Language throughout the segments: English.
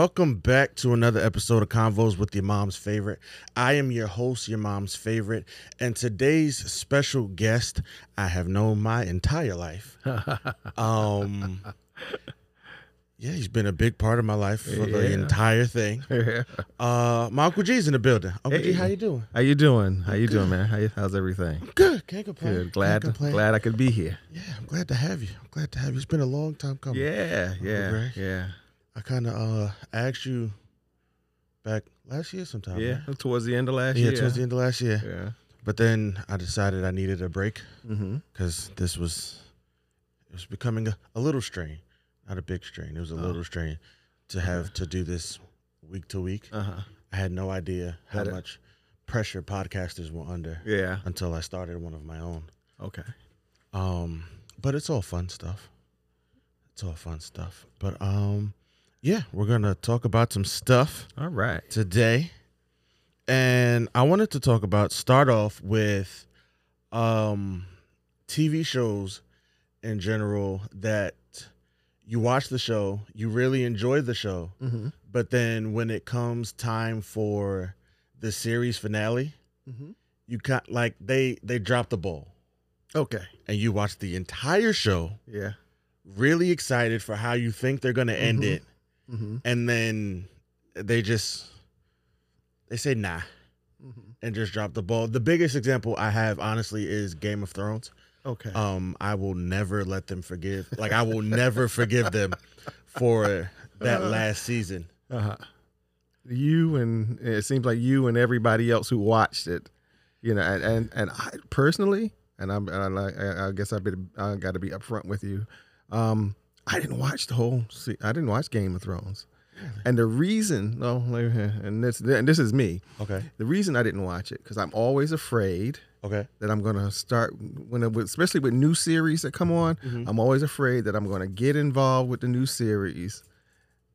Welcome back to another episode of Convos with your mom's favorite. I am your host, your mom's favorite, and today's special guest I have known my entire life. Um, yeah, he's been a big part of my life for the entire thing. Uh, my Uncle G's in the building. Uncle G, Hey. how you doing? How you doing? How you doing, man? How you, how's everything? Good. Can't complain. Good. Glad complain. glad I could be here. Yeah, I'm glad to have you. I'm glad to have you. It's been a long time coming. Yeah, yeah, yeah, I kind of uh asked you back last year sometime. yeah. right? Towards the end of last Yeah, year. Yeah, towards the end of last year. Yeah. But then I decided I needed a break Mm-hmm. because this was it was becoming a, a little strain, not a big strain. It was a Oh. little strain to have to do this week to week. Uh huh. I had no idea how Had it- much pressure podcasters were under Yeah. until I started one of my own. Okay. Um, but it's all fun stuff. It's all fun stuff. But um, yeah, we're gonna talk about some stuff All right. today. And I wanted to talk about start off with um TV shows in general that you watch the show, you really enjoy the show, Mm-hmm. but then when it comes time for the series finale, Mm-hmm. you got like they they drop the ball Okay. and you watch the entire show Yeah. really excited for how you think they're going to end Mhm. it Mm-hmm. and then they just they say nah mm-hmm. and just drop the ball. The biggest example I have honestly is Game of Thrones. Okay. Um I will never let them forgive. Like I will never forgive them for that last season. Uh-huh. You and it seems like you and everybody else who watched it, you know, and and, and I personally, and I'm, and I, I I guess I've been I got to be upfront with you. Um, I didn't watch the whole. Se- I didn't watch Game of Thrones, and the reason, no, and this and this is me. Okay. The reason I didn't watch it because I'm always afraid Okay. that I'm gonna start when, it, especially with new series that come on. Mhm. I'm always afraid that I'm gonna get involved with the new series,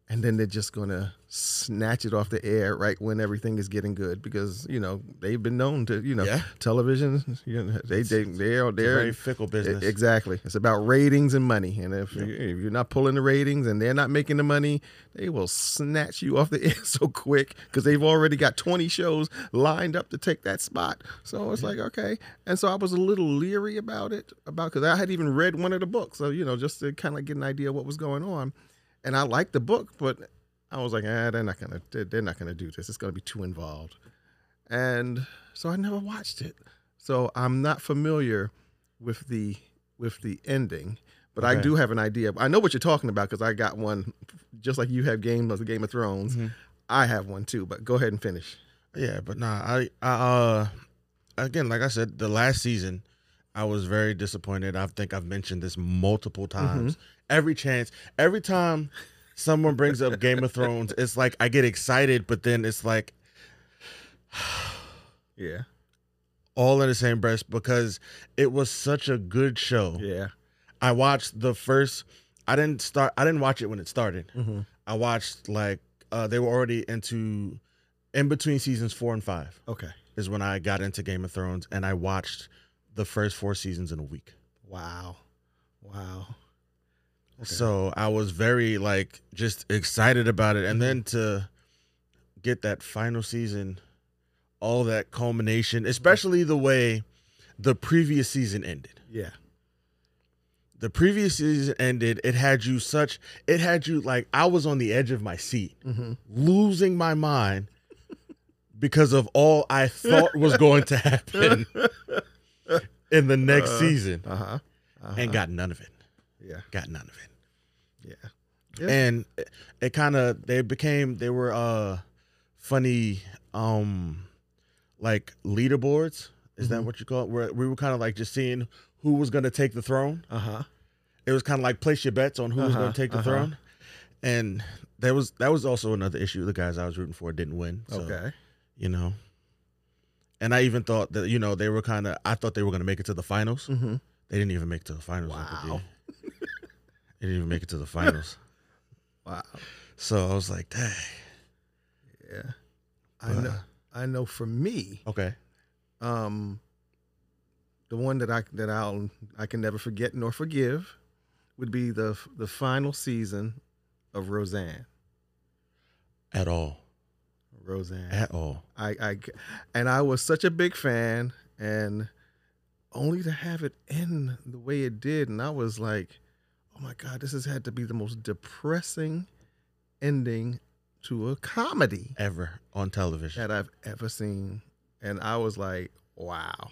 and then they're just gonna snatch it off the air right when everything is getting good because you know they've been known to you know Yeah. television. You know, they they they're they're very fickle business. Exactly. It's about ratings and money. And if, if you're not pulling the ratings and they're not making the money, they will snatch you off the air so quick because they've already got 20 shows lined up to take that spot. So it's like, okay. And so I was a little leery about it, about because I had even read one of the books. So, you know, just to kind of get an idea of what was going on. And I liked the book, but I was like, ah, they're not gonna, they're, not gonna do this. It's gonna be too involved. And so I never watched it. So I'm not familiar with the with the ending, but I do have an idea. I know what you're talking about because I got one, just like you have Game of Game of Thrones. Mhm. I have one too. But go ahead and finish. Yeah, but nah, I, I uh again, like I said, the last season I was very disappointed. I think I've mentioned this multiple times. Every chance, every time someone brings up Game of Thrones, it's like I get excited, but then it's like Yeah, all in the same breath because it was such a good show. yeah. I watched the first I didn't start I didn't watch it when it started. Mm-hmm. I watched like uh they were already into in between seasons 4 and 5. Okay. is when I got into Game of Thrones and I watched the first four seasons in a week. Wow. Wow. Okay. So I was very like just excited about it. And then to get that final season, all that culmination, especially the way the previous season ended. Yeah. The previous season ended, it had you such it had you like I was on the edge of my seat, Mm-hmm. losing my mind because of all I thought was going to happen in the next Uh, season. Uh huh. uh and got none of it. Yeah. Got none of it. Yeah. Yeah. And it, it kind of they became they were uh funny um like leaderboards. Is that Mhm. what you call it? Where we were kind of like just seeing who was going to take the throne. Uh huh. It was kind of like place your bets on who was going Uh-huh, to take the uh-huh. throne. And there was that was also another issue. The guys I was rooting for didn't win. So, Okay. You know. And I even thought that you know they were kind of I thought they were going to make it to the finals. Mm-hmm. They didn't even make it to the finals. Wow. They didn't even make it to the finals. Wow. So I was like, dang. Yeah. I But, know. I know. For me, Okay. um, the one that I that I'll I can never forget nor forgive would be the the final season of Roseanne. At all. Roseanne. At all. I, I, and I was such a big fan, and only to have it end the way it did, and I was like, oh my god, this has had to be the most depressing ending to a comedy Ever on television. that I've ever seen, and I was like, wow.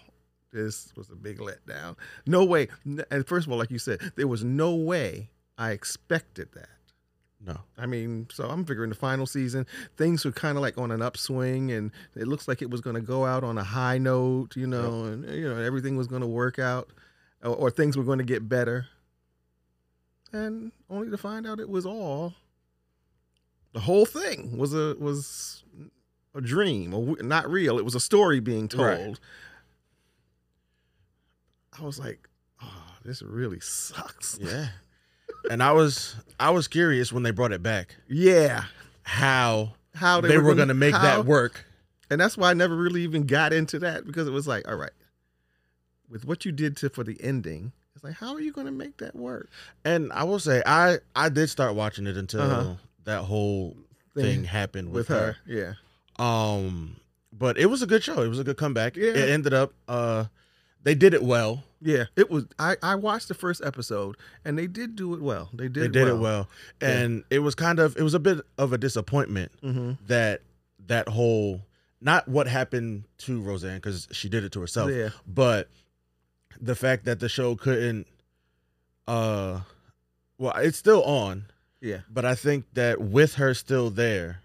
This was a big letdown. No way. And first of all, like you said, there was no way I expected that. No. I mean, so I'm figuring the final season, things were kind of like on an upswing, and it looks like it was going to go out on a high note, you know, and you know everything was going to work out, or, or things were going to get better, and only to find out it was all the whole thing was a was a dream, or not real. It was a story being told. Right. I was like, oh, this really sucks. Yeah. and I was I was curious when they brought it back yeah. how How they, were, going to make how- that work. and that's why I never really even got into that because it was like, all right, with what you did to for the ending, it's like, how are you going to make that work? And I will say I I did start watching it until Uh-huh. that whole thing, happened with, with her. her, yeah, Um but it was a good show. It was a good comeback. Yeah. It ended up uh they did it well. yeah. It was. I I watched the first episode and they did do it well. They did. they did it well. Yeah. And it was kind of it was a bit of a disappointment Mm-hmm. that that whole not what happened to Roseanne because she did it to herself, Yeah. but the fact that the show couldn't uh well it's still on Yeah. but i think that with her still there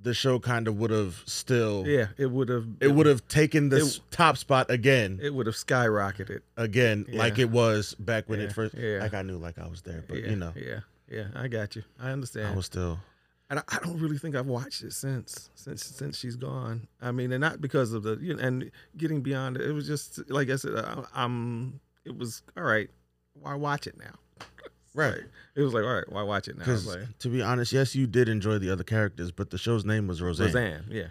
the show kind of would have still Yeah. It would have. it would have taken the it- top spot again It would have skyrocketed. again like it was back when Yeah, it first yeah. like i knew like i was there but yeah, you know Yeah. Yeah. I got you. I understand. i was still and I, I don't really think I've watched it since since since she's gone. I mean, and not because of the you know, and getting beyond it. It was just like I said. I, I'm. It was all right. Why watch it now? right it was like all right. Why watch it now? Because like, to be honest yes you did enjoy the other characters but the show's name was roseanne, Roseanne. Yeah.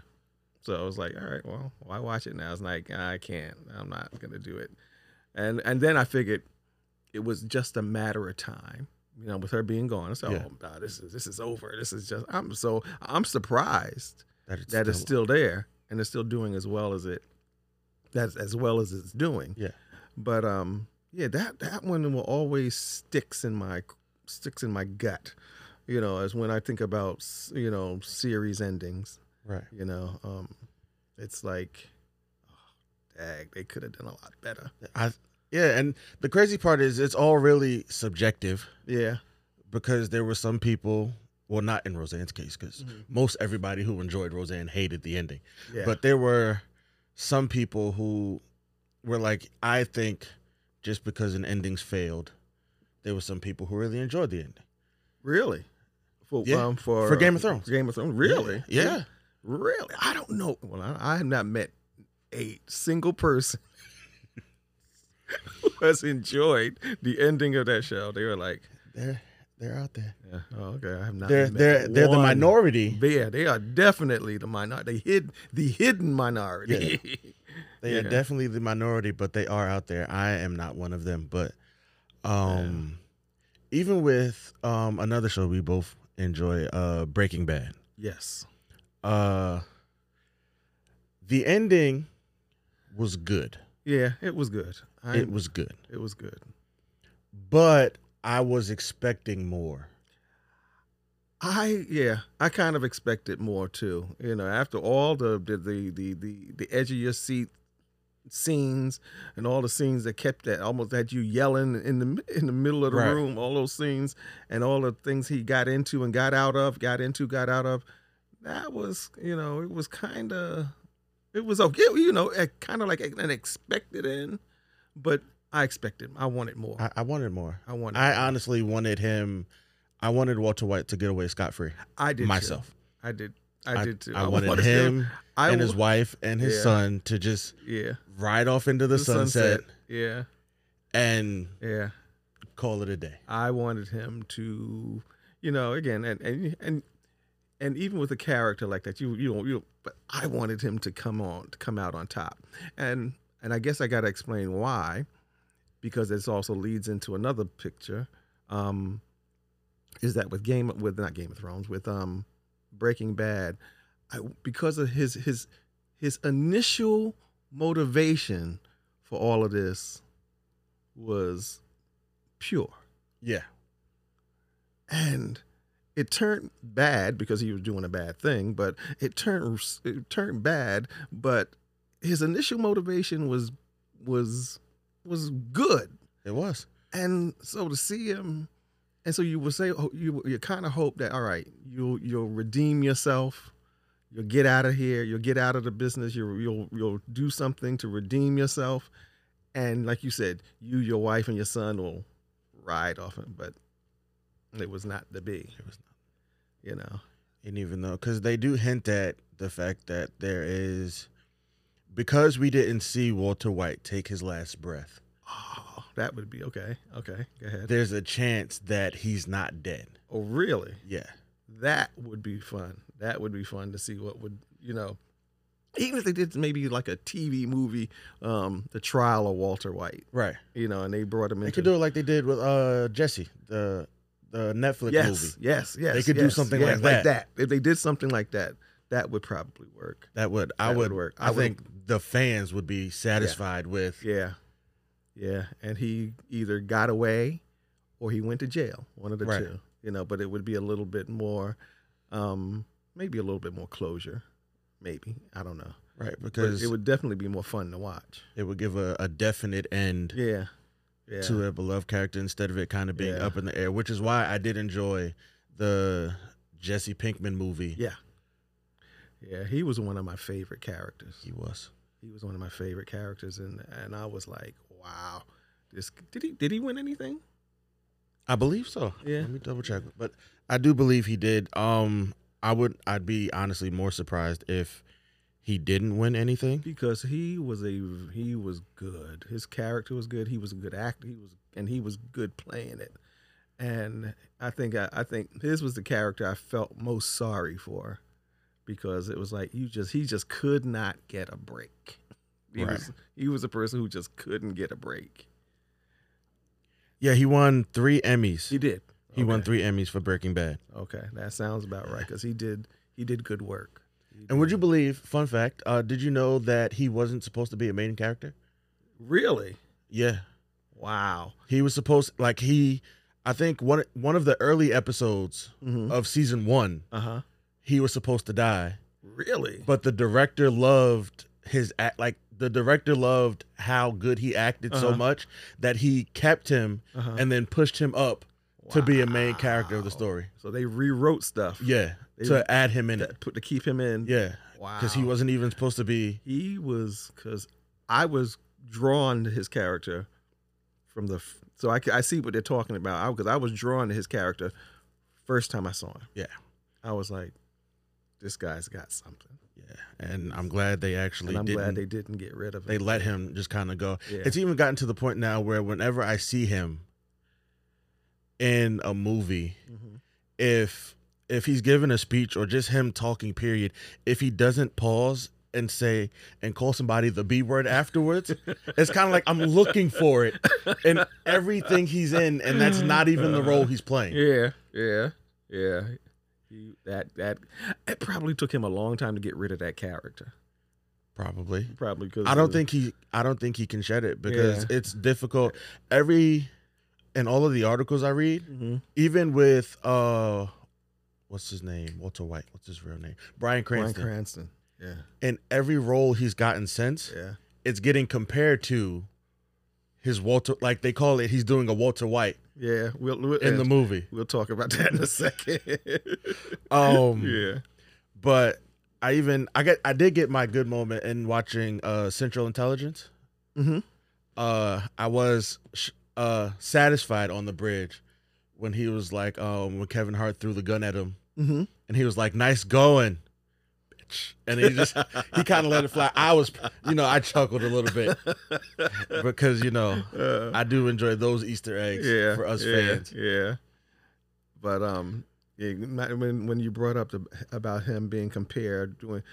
So I was like, all right. Well, why watch it now? It's like I can't. I'm not gonna do it. And and then I figured it was just a matter of time. You know, with her being gone, I said, Yeah. "Oh, God, this is this is over. This is just." I'm so I'm surprised that it's that it's still- still there and it's still doing as well as it that's as well as it's doing. Yeah. But um yeah, that that one will always sticks in my sticks in my gut. You know, as when I think about you know series endings. right You know, um it's like, oh, dag, they could have done a lot better. I yeah, and the crazy part is it's all really subjective Yeah. because there were some people, well, not in Roseanne's case, because most everybody who enjoyed Roseanne hated the ending, Yeah. but there were some people who were like, I think just because an ending's failed, there were some people who really enjoyed the ending really, for Yeah, um, for for Game of Thrones. Game of Thrones, really, yeah. Really? I don't know. Well, I, I have not met a single person who has enjoyed the ending of that show. They were like, they're they're out there. yeah, oh, okay, I have not. They're they're they're the minority. Yeah, they are definitely the minority. They hid the hidden minority. They Yeah. are definitely the minority, but they are out there. I am not one of them, but um even with um another show we both enjoy, uh Breaking Bad. yes. Uh the ending was good. Yeah, it was good. I, It was good. It was good. But I was expecting more. I yeah, I kind of expected more too. You know, after all the the the the the, the edge of your seat scenes and all the scenes that kept that almost had you yelling in the in the middle of the Right. room, all those scenes and all the things he got into and got out of, got into, got out of. That was, you know, it was kind of it was okay, you know, eh, kind of like an expected end, but I expected. I wanted more. I, I wanted more. I wanted I honestly wanted him I wanted Walter White to get away scot free. I did too. Myself. I did. I, did too. I, wanted, him I and his wife and his Yeah. son to just Yeah. ride off into the, sunset, Yeah. and Yeah. call it a day. I wanted him to, you know, again, and and and and even with a character like that, you you don't you. But I wanted him to come on to come out on top, and and I guess I got to explain why, because this also leads into another picture. Um, is that with Game with not Game of Thrones with um Breaking Bad, I, because of his his his initial motivation for all of this was pure. Yeah. and it turned bad because he was doing a bad thing but it turned it turned bad but his initial motivation was was was good. It was. and so to see him and so you would say oh, you you kind of hope that all right you'll you'll redeem yourself you'll get out of here you'll get out of the business you'll you'll you'll do something to redeem yourself. And like you said you your wife and your son will ride off him but it was not to be It was not, you know? And even though, because they do hint at the fact that there is, because we didn't see Walter White take his last breath, oh that would be okay okay go ahead there's a chance that he's not dead. oh really Yeah. that would be fun that would be fun to see what would you know even if they did maybe like a tv movie um the trial of walter white Right. you know and they brought him in. They could do it like they did with uh Jesse, the the Netflix yes movie. yes yes They could do something yes, like that. if they did something like that that would probably work That would I would, would work. I, I would- think the fans would be satisfied with yeah. Yeah. And he either got away or he went to jail one of the Right. two you know but it would be a little bit more um maybe a little bit more closure maybe i don't know. Right But because it would definitely be more fun to watch. It would give a, a definite end yeah. Yeah. to a beloved character instead of it kind of being Yeah. up in the air, which is why I did enjoy the Jesse Pinkman movie. yeah yeah he was one of my favorite characters He was. he was one of my favorite characters and and i was like wow this did he did he win anything I believe so. Yeah. Let me double check. But I do believe he did. Um I would I'd be honestly more surprised if he didn't win anything. because he was a he was good. His character was good. He was a good actor. He was and he was good playing it. And I think I, I think his was the character I felt most sorry for because it was like you just he just could not get a break. He Right. was he was a person who just couldn't get a break. Yeah, he won 3 Emmys. He did. He won 3 Emmys for Breaking Bad. Okay, that sounds about right because he did he did good work. He And would you believe, fun fact, uh, did you know that he wasn't supposed to be a main character? really? Yeah. Wow. He was supposed like he I think one one of the early episodes Mm-hmm. of season 1, Uh huh. He was supposed to die. Really? but the director loved his act like the director loved how good he acted so Uh-huh. much that he kept him Uh-huh. and then pushed him up to be a main character of the story So they rewrote stuff. yeah They- to add him in it put to keep him in. yeah Wow. because he wasn't even supposed to be He was because I was drawn to his character from the. f- So I, I see what they're talking about because I, was drawn to his character first time I saw him. Yeah. I was like, this guy's got something, yeah and i'm glad they actually and I'm didn't glad they didn't get rid of him. they let him just kind of go Yeah. it's even gotten to the point now where whenever i see him in a movie Mhm. if if he's giving a speech or just him talking period if he doesn't pause and say and call somebody the b word afterwards it's kind of like i'm looking for it in everything he's in and that's not even the role he's playing Yeah, yeah, yeah. He, that that it probably took him a long time to get rid of that character. probably Probably because i don't think he i don't think he can shed it because Yeah. it's difficult every in all of the articles i read hmm even with uh what's his name walter white what's his real name bryan cranston Cranston. Yeah, in every role he's gotten since yeah. it's getting compared to his walter like they call it he's doing a walter white. Yeah, we'll, we'll in the movie. we'll talk about that in a second. um yeah, but i even i get i did get my good moment in watching uh central intelligence. Hmm uh i was sh- uh satisfied on the bridge when he was like um when kevin hart threw the gun at him. Hmm and he was like, "Nice going." Bitch." And he just he kind of let it fly. I was, you know, I chuckled a little bit because you know Uh, I do enjoy those Easter eggs yeah, for us yeah, fans. Yeah, but um, yeah, when when you brought up the, about him being compared, doing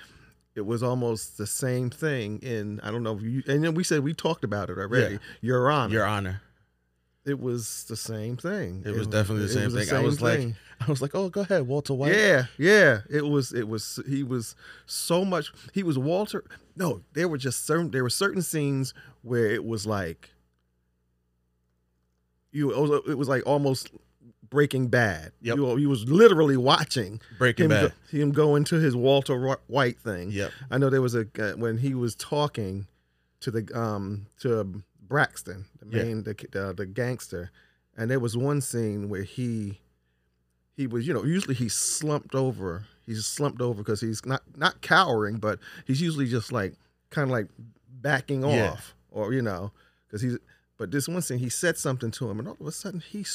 it was almost the same thing in I don't know if you and then we said we talked about it already. Your Honor, Your Honor, it was the same thing. It was definitely the same thing. I was like. I was like, oh, go ahead, Walter White. Yeah, yeah. It was it was he was so much he was Walter no, there were just certain there were certain scenes where it was like you it was, it was like almost breaking bad. Yep. You you was literally watching Breaking him Bad. Go, him go into his Walter White thing. Yep. I know there was a when he was talking to the um to Braxton, the Yeah. main the the, the gangster, and there was one scene where he he was you know usually he's slumped over he's slumped over because he's not not cowering but he's usually just like kind of like backing Yeah. off or you know because he's but this one scene he said something to him and all of a sudden he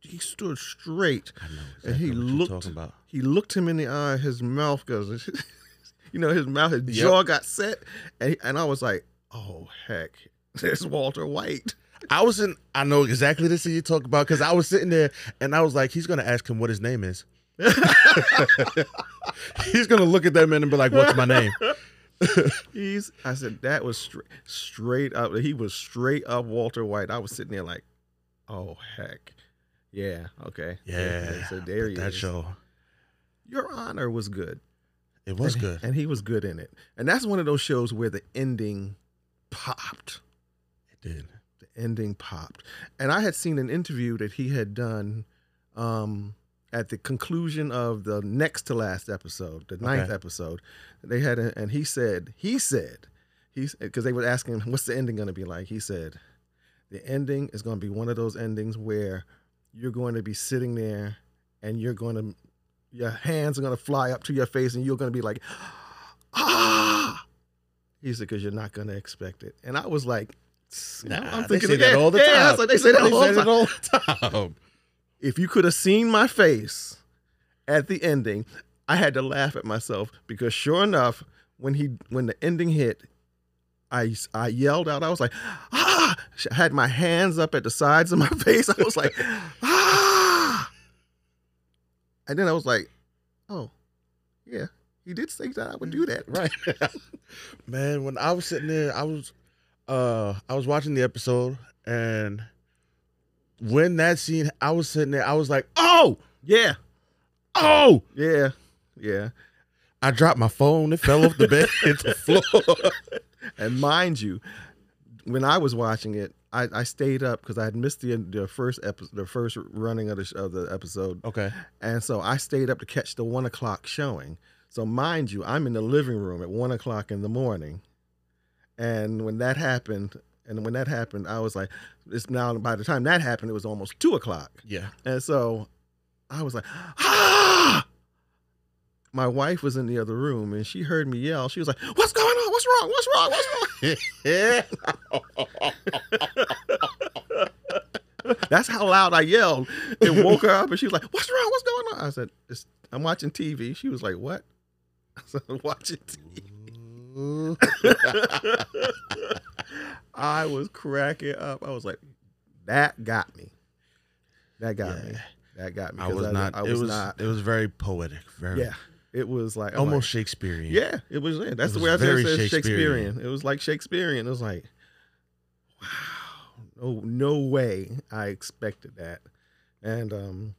he stood straight I know and he exactly looked talking about. he looked him in the eye his mouth goes you know his mouth his Yep. jaw got set and, and i was like oh heck there's walter white I was in. I know exactly the scene you talk about because I was sitting there and I was like, he's gonna ask him what his name is. he's gonna look at that man and be like, "What's my name?" he's i said that was straight straight up he was straight up walter white i was sitting there like oh heck yeah okay Yeah. so there he that is show. your honor was good It was and, good. and he was good in it and that's one of those shows where the ending popped did. the ending popped. And I had seen an interview that he had done um, at the conclusion of the next to last episode, the ninth Okay. episode. They had, a, and he said, he said, he's because they were asking him, what's the ending going to be like? He said, the ending is going to be one of those endings where you're going to be sitting there and you're going to, your hands are going to fly up to your face and you're going to be like, ah. He said, because you're not going to expect it. And I was like, Nah, they say that yeah, all the yeah, time. that's what they say that They all say the that time. all the time. If you could have seen my face at the ending, I had to laugh at myself because sure enough, when he when the ending hit, I I yelled out. I was like, ah! I had my hands up at the sides of my face. I was like, ah! And then I was like, oh, yeah, he did say that I would do that. right man when i was sitting there i was uh i was watching the episode and when that scene i was sitting there i was like oh! Yeah, oh! Yeah, yeah. i dropped my phone it fell off the bed into the floor. And mind you, when I was watching it, I, I stayed up because I had missed the the first episode, the first running of the sh- of the episode, okay. And so I stayed up to catch the one o'clock showing. So mind you, I'm in the living room at one o'clock in the morning, and when that happened, and when that happened, I was like, "It's now." By the time that happened, it was almost two o'clock. yeah And so I was like, ah! My wife was in the other room and she heard me yell. She was like, What's going on? What's wrong? What's wrong? What's wrong? That's how loud I yelled. It woke her up and she was like, What's wrong? What's going on? I said, I'm watching TV. She was like, What? I said, I'm watching TV. I was cracking up. I was like, That got me. That got me. That got me. i was not I it was was not. it was very poetic very Yeah. It was like I'm almost like, shakespearean yeah, it was. Yeah, that's It the way I said it. Shakespearean. Shakespearean. It was like Shakespearean. It was like, wow, no, no way I expected that. And um,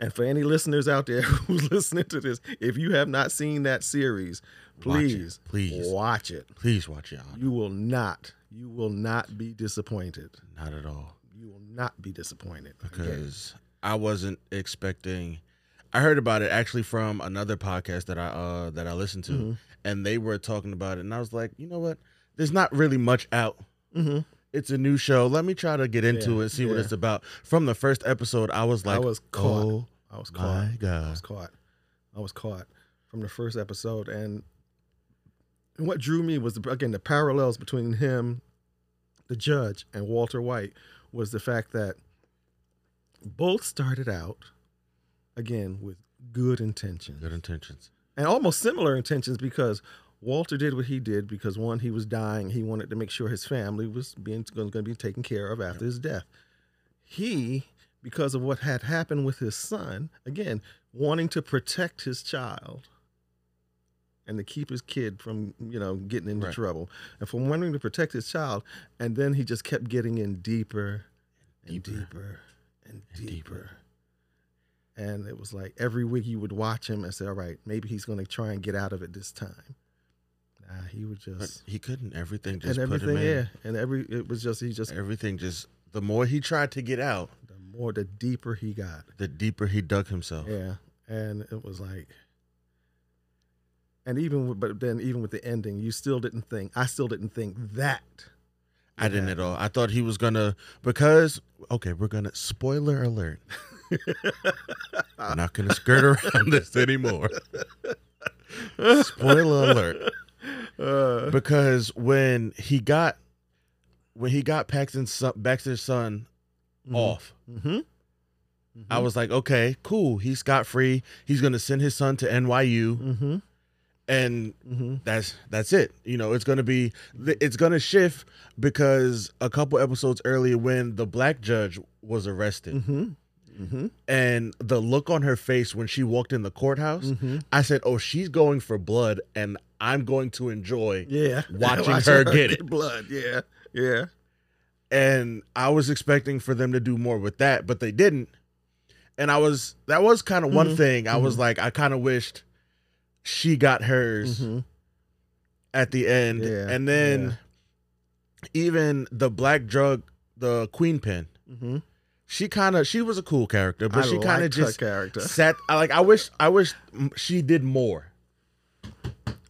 and for any listeners out there who's listening to this, if you have not seen that series, Watch please, please watch it. please watch it You will not, you will not be disappointed. not at all You will not be disappointed. Because I wasn't expecting. I heard about it actually from another podcast that I uh that I listened to, Mhm. and they were talking about it, and I was like, you know what? There's not really much out. Mhm. It's a new show. Let me try to get into Yeah, it and see what it's about. From the first episode, I was like, I was caught. oh I was caught. my caught. I was caught. I was caught from the first episode, and what drew me was the, again the parallels between him, the judge, and Walter White was the fact that both started out again with good intentions good intentions. and almost similar intentions because Walter did what he did because one, he was dying. He wanted to make sure his family was being going to be taken care of after his death. He, because of what had happened with his son, again wanting to protect his child and to keep his kid from you know getting into Right. trouble, and from wanting to protect his child, and then he just kept getting in deeper and Deeper. deeper and And deeper. And it was like every week you would watch him and say, "All right, maybe he's going to try and get out of it this time." Nah, he would But just he couldn't. Everything just and put him everything, in. yeah, and every it was just he just Everything just. The more he tried to get out, the more the deeper he got. the deeper he dug himself. Yeah, and it was like, and even with, but then even with the ending, you still didn't think. I still didn't think that. I didn't at all. I thought he was gonna because okay, we're gonna spoiler alert. I'm not gonna skirt around this anymore. Spoiler alert. Uh, Because when he got when he got Paxton's son, Baxter's son off, Mm-hmm. I was like, okay, cool. He's scot free. He's gonna send his son to NYU, Mm-hmm. And Mm-hmm. that's that's it. You know, it's gonna be it's gonna shift because a couple episodes earlier, when the black judge was arrested, Mm-hmm. Mm-hmm. and the look on her face when she walked in the courthouse, Mm-hmm. I said, "Oh, she's going for blood, and I'm going to enjoy." Yeah. Watching her get it. blood. Yeah. Yeah. And I was expecting for them to do more with that, but they didn't. And I was that was kind of one Mhm. thing. I was like, I kind of wished she got hers Mhm. at the end, Yeah, and then even the black drug, the queen pin. Mm-hmm. She kind of she was a cool character, but I she kind of just character. sat. I like. I wish. I wish she did more.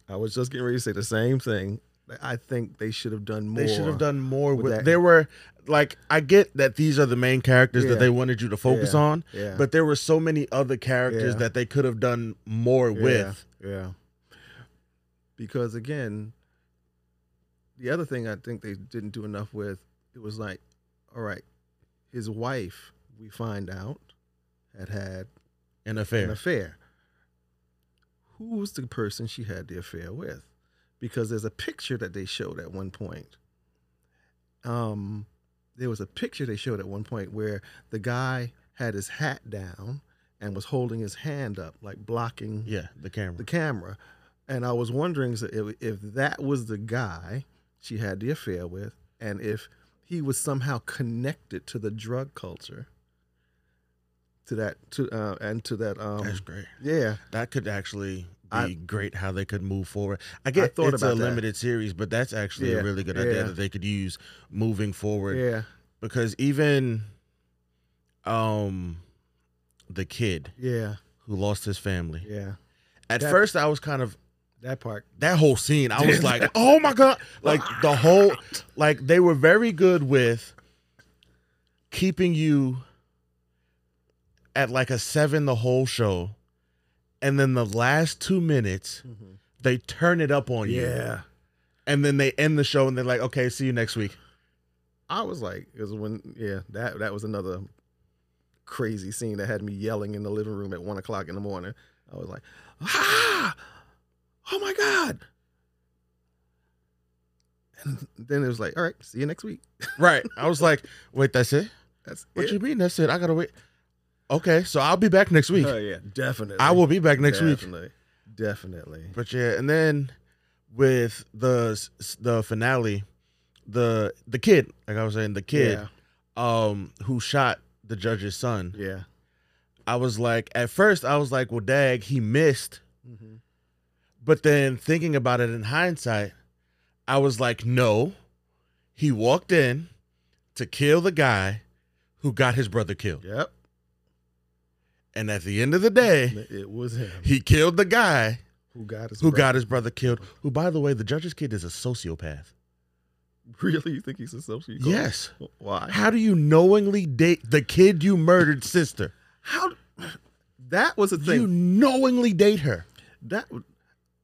I was just getting ready to say the same thing. I think they should have done more. They should have done more with with. that. There were like I get that these are the main characters Yeah. that they wanted you to focus Yeah. on, Yeah. but there were so many other characters that they could have done more with. Yeah. Because again, the other thing I think they didn't do enough with, it was like, all right, his wife, we find out, had had An affair. an affair. affair. Who was the person she had the affair with? Because there's a picture that they showed at one point. Um, there was a picture they showed at one point where the guy had his hat down and was holding his hand up, like blocking Yeah, the camera. the camera. And I was wondering if, if that was the guy she had the affair with, and if he was somehow connected to the drug culture, to that to uh, and to that um That's great. yeah That could actually be I- great how they could move forward. I get thought it's a that. limited series, but that's actually Yeah, a really good idea that they could use moving forward. yeah Because even um the kid yeah who lost his family. yeah At That- first I was kind of that part that whole scene, I was like, oh my God. Like the whole, like they were very good with keeping you at like a seven the whole show. And then the last two minutes, they turn it up on you. yeah And then they end the show and they're like, okay, see you next week. I was like was when yeah that that was another crazy scene that had me yelling in the living room at one o'clock in the morning. I was like ah oh my god. And then it was like, all right, see you next week. Right. I was like, wait, that's it? That's What it. you mean? That's it? I gotta wait. Okay, so I'll be back next week. Oh yeah, definitely. I will be back next week. definitely, Definitely. But yeah, and then with the the finale, the the kid, like I was saying, the kid, um, who shot the judge's son. Yeah. I was like, at first, I was like, well, dag, he missed. hmm But then thinking about it in hindsight, I was like, no, he walked in to kill the guy who got his brother killed. Yep. And at the end of the day, It was him he killed the guy who got his. who brother. got his brother killed. Who, by the way, the judge's kid is a sociopath. Really, you think he's a sociopath? Yes. Why? How do you knowingly date the kid you murdered sister? How? That was the thing. You knowingly date her. that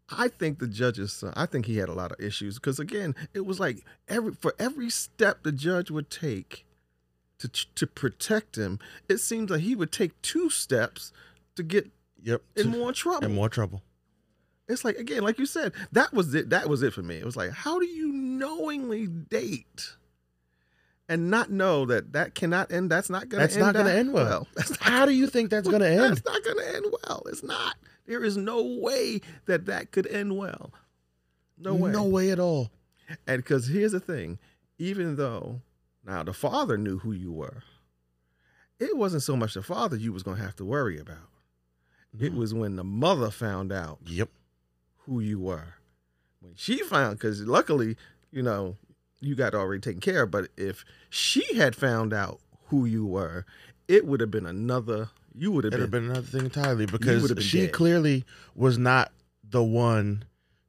I think the judge's son. I think he had a lot of issues because again, it was like every for every step the judge would take to to protect him, it seems like he would take two steps to get Yep. in more trouble. In more trouble. It's like again, like you said, that was it. That was it for me. It was like, how do you knowingly date and not know that that cannot end? That's not going to. That's not going to end well. That's not, How do you think that's going to end? That's not going to end well. It's not. There is no way that that could end well. No way. No way at all. And because here's the thing, even though now the father knew who you were, it wasn't so much the father you was gonna have to worry about. It mm. was when the mother found out Yep. who you were. When she found, because luckily, you know, you got already taken care of. But if she had found out who you were, it would have been another. You would have been, been another thing entirely because she dead. clearly was not the one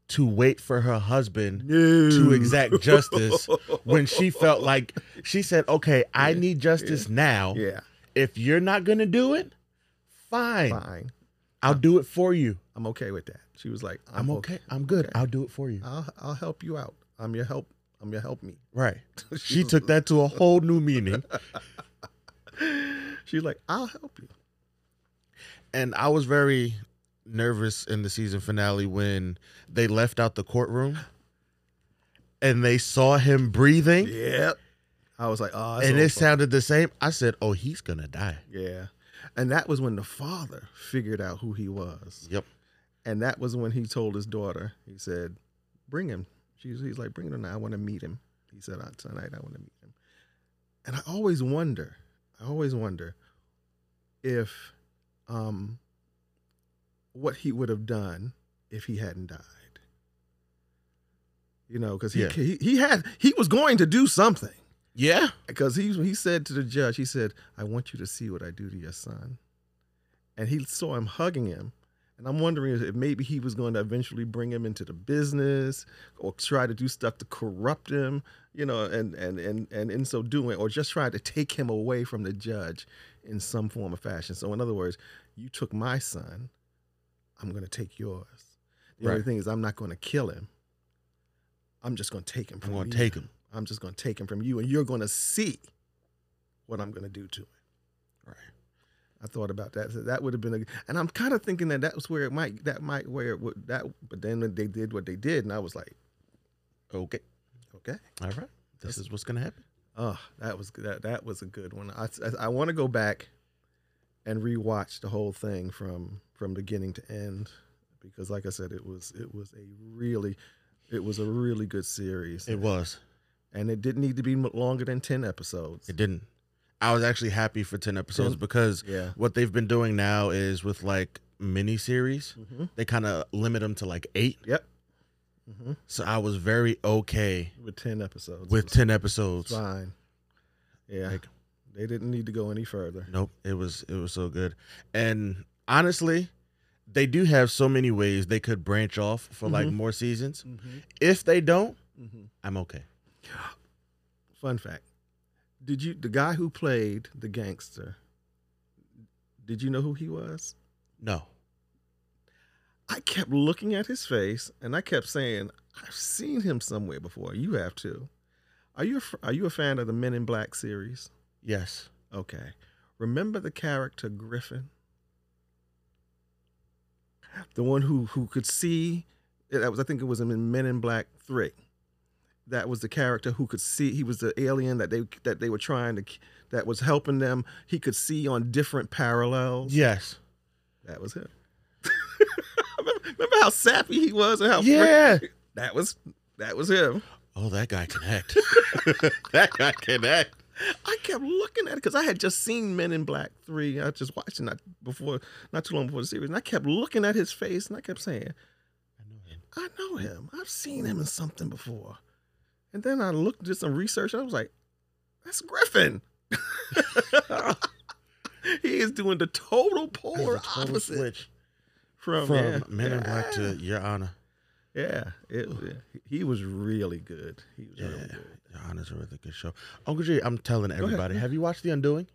to wait for her husband no. to exact justice when she felt like she said, "Okay, I need justice now. yeah, If you're not gonna do it, fine, fine. I'll do it for you. I'm okay with that. She was like, I'm okay. I'm good. okay. I'll do it for you." I'll I'll help you out. I'm your help. I'm your help me. Right. She took that to a whole new meaning. She's like, I'll help you. And I was very nervous in the season finale when they left out the courtroom and they saw him breathing Yep. I was like, oh, and it sounded the same. I said, "Oh, he's going to die." yeah. And that was when the father figured out who he was. Yep. And that was when he told his daughter, he said, bring him. She's, he's like, bring him tonight. I want to meet him. He said, "Uh, tonight I want to meet him. And I always wonder, I always wonder if, um, what he would have done if he hadn't died. You know, because he, Yeah. he he had he was going to do something Yeah. because he he said to the judge, he said, "I want you to see what I do to your son," and he saw him hugging him, and I'm wondering if maybe he was going to eventually bring him into the business or try to do stuff to corrupt him, you know, and and and and in so doing, or just try to take him away from the judge in some form or fashion. So, in other words, you took my son, I'm going to take yours. The only thing is, I'm not going to kill him. I'm just going to take him From I'm going you. to take him. I'm just going to take him from you, and you're going to see what I'm going to do to him. Right. I thought about that. So that would have been a, and I'm kind of thinking that that was where it might, that might where it would that. But then they did what they did, and I was like, Okay. okay, All right. This is what's going to happen. oh, that was that that was a good one. I I, I want to go back and rewatch the whole thing from from beginning to end because, like I said, it was it was a really it was a really good series, It was. and it didn't need to be longer than ten episodes. It didn't. I was actually happy for 10 episodes 10? because Yeah. what they've been doing now is with like mini series, Mm-hmm. they kind of limit them to like eight. Yep. Mm-hmm. So I was very okay With ten episodes, with 10 episodes. fine. Yeah, Like- they didn't need to go any further. Nope, it was it was so good. And honestly, they do have so many ways they could branch off for like Mhm. more seasons. Mm-hmm. If they don't, Mm-hmm. I'm okay. Fun fact: Did you the guy who played the gangster? Did you know who he was? No. I kept looking at his face, and I kept saying, "I've seen him somewhere before." You have too. Are you a, are you a fan of the Men in Black series? Yes. Okay. Remember the character Griffin? The one who who could see that was I think it was in Men in Black 3. That was the character who could see he was the alien that they that they were trying to that was helping them. He could see on different parallels. Yes. That was him. remember, how sappy he was and how Yeah. that was that was him. Oh, that guy can act. that guy can act. I kept looking at it because I had just seen Men in Black three. I just watched it not before, not too long before the series, and I kept looking at his face, and I kept saying, I know him. "I know him. I've seen him in something before." And then I looked, did some research. And I was like, "That's Griffin." he is doing the total polar total opposite switch from, from yeah, Men in Black yeah, to Your Honor. yeah. It, he was really good. He was Yeah, really good. Honor's a really good show. Uncle G, I'm telling everybody, have you watched The Undoing?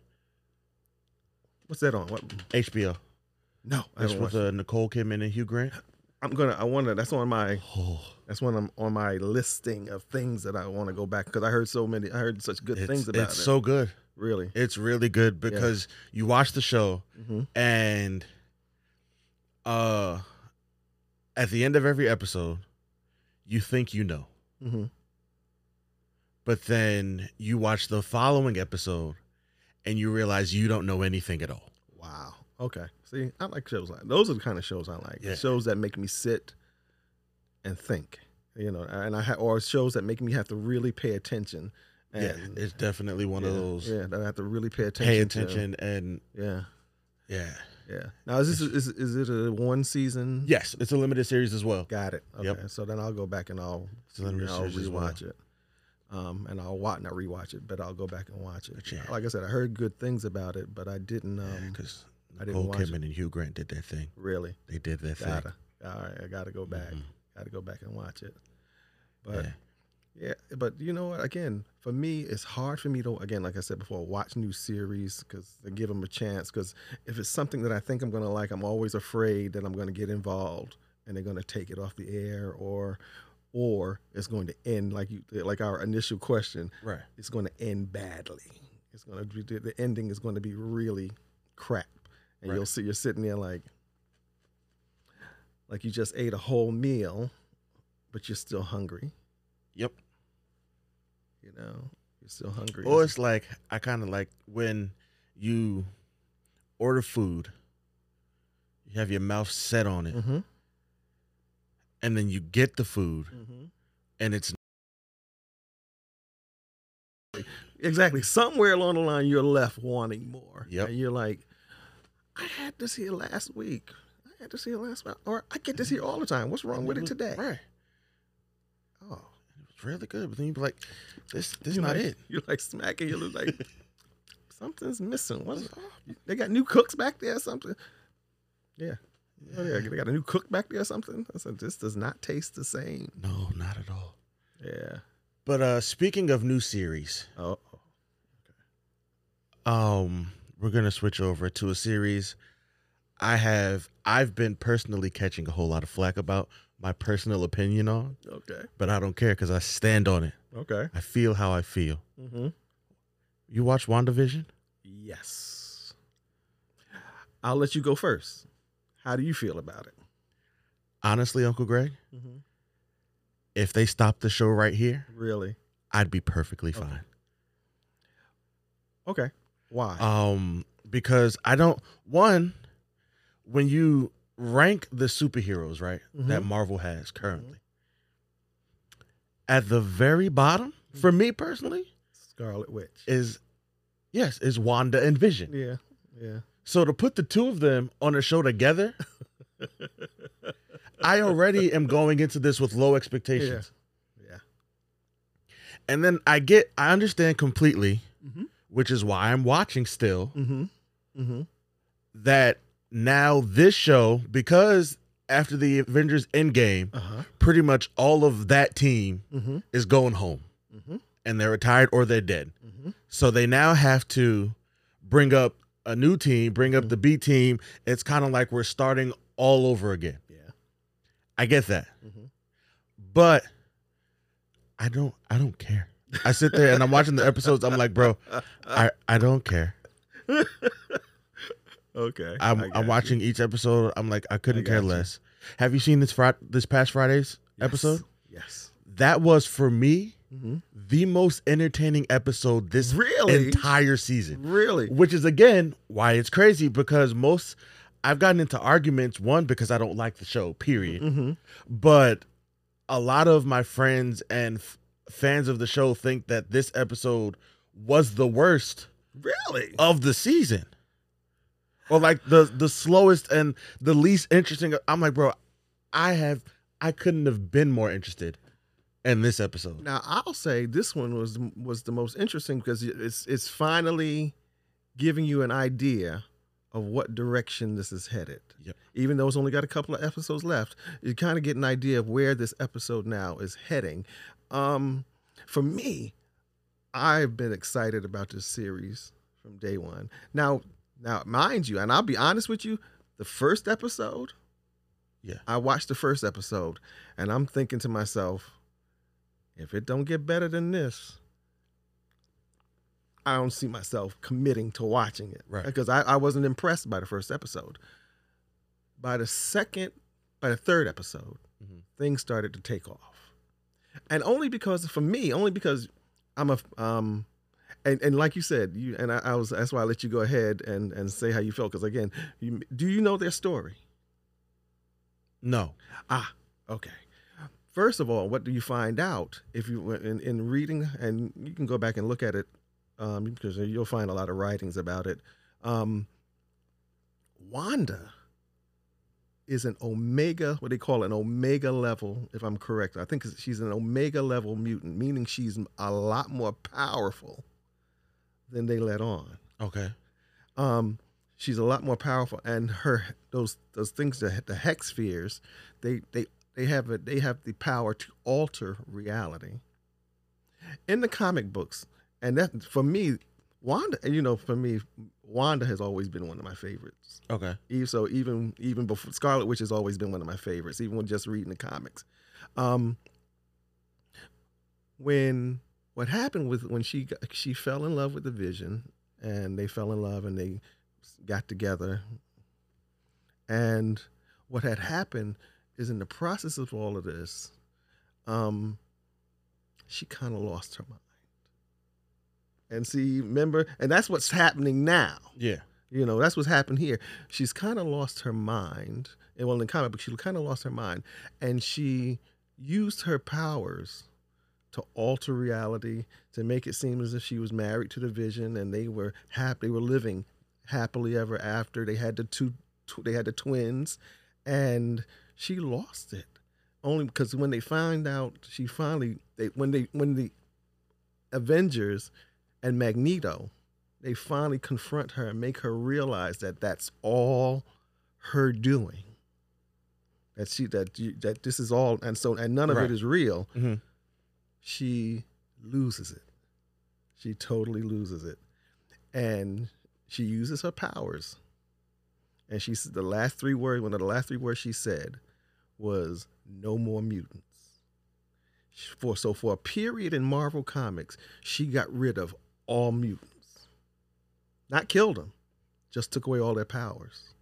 What's that on? What? HBO. No, I It's haven't with watched it. uh, Nicole Kidman and Hugh Grant. I'm gonna. I want to. That's on my. Oh, That's one I'm on my listing of things that I want to go back because I heard so many. I heard such good it's, things about it. it's it. so good. really. It's really good because you watch the show hmm and uh at the end of every episode you think you know hmm but then you watch the following episode and you realize you don't know anything at all Wow. Okay. See, I like shows like those are the kind of shows I like. Yeah. Shows that make me sit and think. You know, and I ha- or shows that make me have to really pay attention yeah, it's definitely one of those Yeah, that I have to really pay attention. pay to. attention and Yeah, yeah. yeah. Now is this is is it a one season? Yes, it's a limited series as well. Got it. Okay. Yep. So then I'll go back and I'll It's a limited I'll series as well. rewatch it. Um, and I'll watch not rewatch it, but I'll go back and watch it. Yeah. Like I said, I heard good things about it, but I didn't um Because I didn't Nicole watch Kidman and Hugh Grant did their thing. really. They did their thing. Gotta. All right, I gotta go back. Mhm. Gotta go back and watch it. But Yeah. yeah, but you know what? Again, for me, it's hard for me to again, like I said before, watch new series because I give them a chance. Because if it's something that I think I'm gonna like, I'm always afraid that I'm gonna get involved and they're gonna take it off the air, or or it's going to end like you like our initial question. Right. It's going to end badly. It's going to be the ending is going to be really crap, and Right. you'll see you're sitting there like like you just ate a whole meal, but you're still hungry. Yep. You know, you're still hungry. Or it's like I kind of like when you order food, you have your mouth set on it, mm-hmm. And then you get the food, Mm-hmm. and it's Exactly. Somewhere along the line, you're left wanting more. Yep. And you're like, I had this here last week. I had this here last week. Or I get this here all the time. What's wrong with it today? Right. Oh. It was really good, but then you'd be like, this this You're not like, it. You're like smacking. You're like, something's missing. What's off? They got new cooks back there or something. Yeah. Oh, yeah. They got a new cook back there or something. I said, this does not taste the same. No, not at all. Yeah. But uh speaking of new series, Oh. Okay. um, we're gonna switch over to a series I have I've been personally catching a whole lot of flack about my personal opinion on, Okay. but I don't care because I stand on it. Okay. I feel how I feel. Mm-hmm. You watch WandaVision? Yes. I'll let you go first. How do you feel about it? Honestly, Uncle Greg, Mm-hmm. if they stopped the show right here, Really? I'd be perfectly Okay. fine. Okay. Why? Um, because I don't one when you rank the superheroes, right, that Mhm. Marvel has currently. At the very bottom, for me personally, Scarlet Witch. is yes, is Wanda and Vision. yeah. Yeah. So to put the two of them on a show together, I already am going into this with low expectations. Yeah. And then I get I understand completely, Mhm. which is why I'm watching still. Mm-hmm. Mm-hmm. that now this show because after the Avengers Endgame, Uh-huh. pretty much all of that team Mm-hmm. is going home Mm-hmm. and they're retired or they're dead. Mm-hmm. So they now have to bring up a new team, bring up the B team. It's kind of like we're starting all over again. Yeah. I get that. Mm-hmm. But I don't I don't care. I sit there and I'm watching the episodes. I'm like, bro, I, I don't care. Okay. I'm I'm you. watching each episode. I'm like, I couldn't I care you. less. Have you seen this Friday, this past Friday's Yes. episode? Yes. That was for me Mm-hmm. the most entertaining episode this Really? entire season. Really? Which is again why it's crazy because most I've gotten into arguments one because I don't like the show, period. Mm-hmm. But a lot of my friends and f- fans of the show think that this episode was the worst Really? of the season. Or like the the slowest and the least interesting. I'm like, bro, I have I couldn't have been more interested in this episode. Now I'll say this one was was the most interesting because it's it's finally giving you an idea of what direction this is headed. Yep. Even though it's only got a couple of episodes left, you kind of get an idea of where this episode now is heading. Um, for me, I've been excited about this series from day one. Now, now, mind you, and I'll be honest with you, the first episode, Yeah. I watched the first episode, and I'm thinking to myself, if it don't get better than this, I don't see myself committing to watching it. Right. Because I, I wasn't impressed by the first episode. By the second, by the third episode, Mhm. things started to take off. And only because for me, only because I'm a um and, and like you said, you and I, I was that's why I let you go ahead and, and say how you felt. Because again, you, do you know their story? No. Ah, okay. First of all, what do you find out if you in, in reading, and you can go back and look at it um, because you'll find a lot of writings about it. Um, Wanda is an omega, what they call an omega level, if I'm correct. I think she's an omega level mutant, meaning she's a lot more powerful than they let on. Okay. Um, she's a lot more powerful, and her those those things, the, the hex spheres, they they they have a, they have the power to alter reality. In the comic books, and that for me, Wanda, you know, for me, Wanda has always been one of my favorites. Okay. So even even before Scarlet Witch has always been one of my favorites, even when just reading the comics. Um, when what happened with when she got, she fell in love with the Vision, and they fell in love and they got together. And what had happened is in the process of all of this, um, she kind of lost her mind. And see, remember, and that's what's happening now. Yeah. You know, that's what's happened here. She's kind of lost her mind. And well, in the comic book, she kind of lost her mind. And she used her powers to alter reality, to make it seem as if she was married to the vision and they were happy, they were living happily ever after. They had the two, they had the twins, and she lost it. Only because when they find out, she finally, they when they when the Avengers and Magneto, they finally confront her and make her realize that that's all her doing. That she that you, that this is all and so and none of Right. it is real. Mm-hmm. She loses it. She totally loses it, and she uses her powers. And she's the last three words. One of the last three words she said was "No more mutants." For so for a period in Marvel Comics, she got rid of all mutants. Not killed them, just took away all their powers.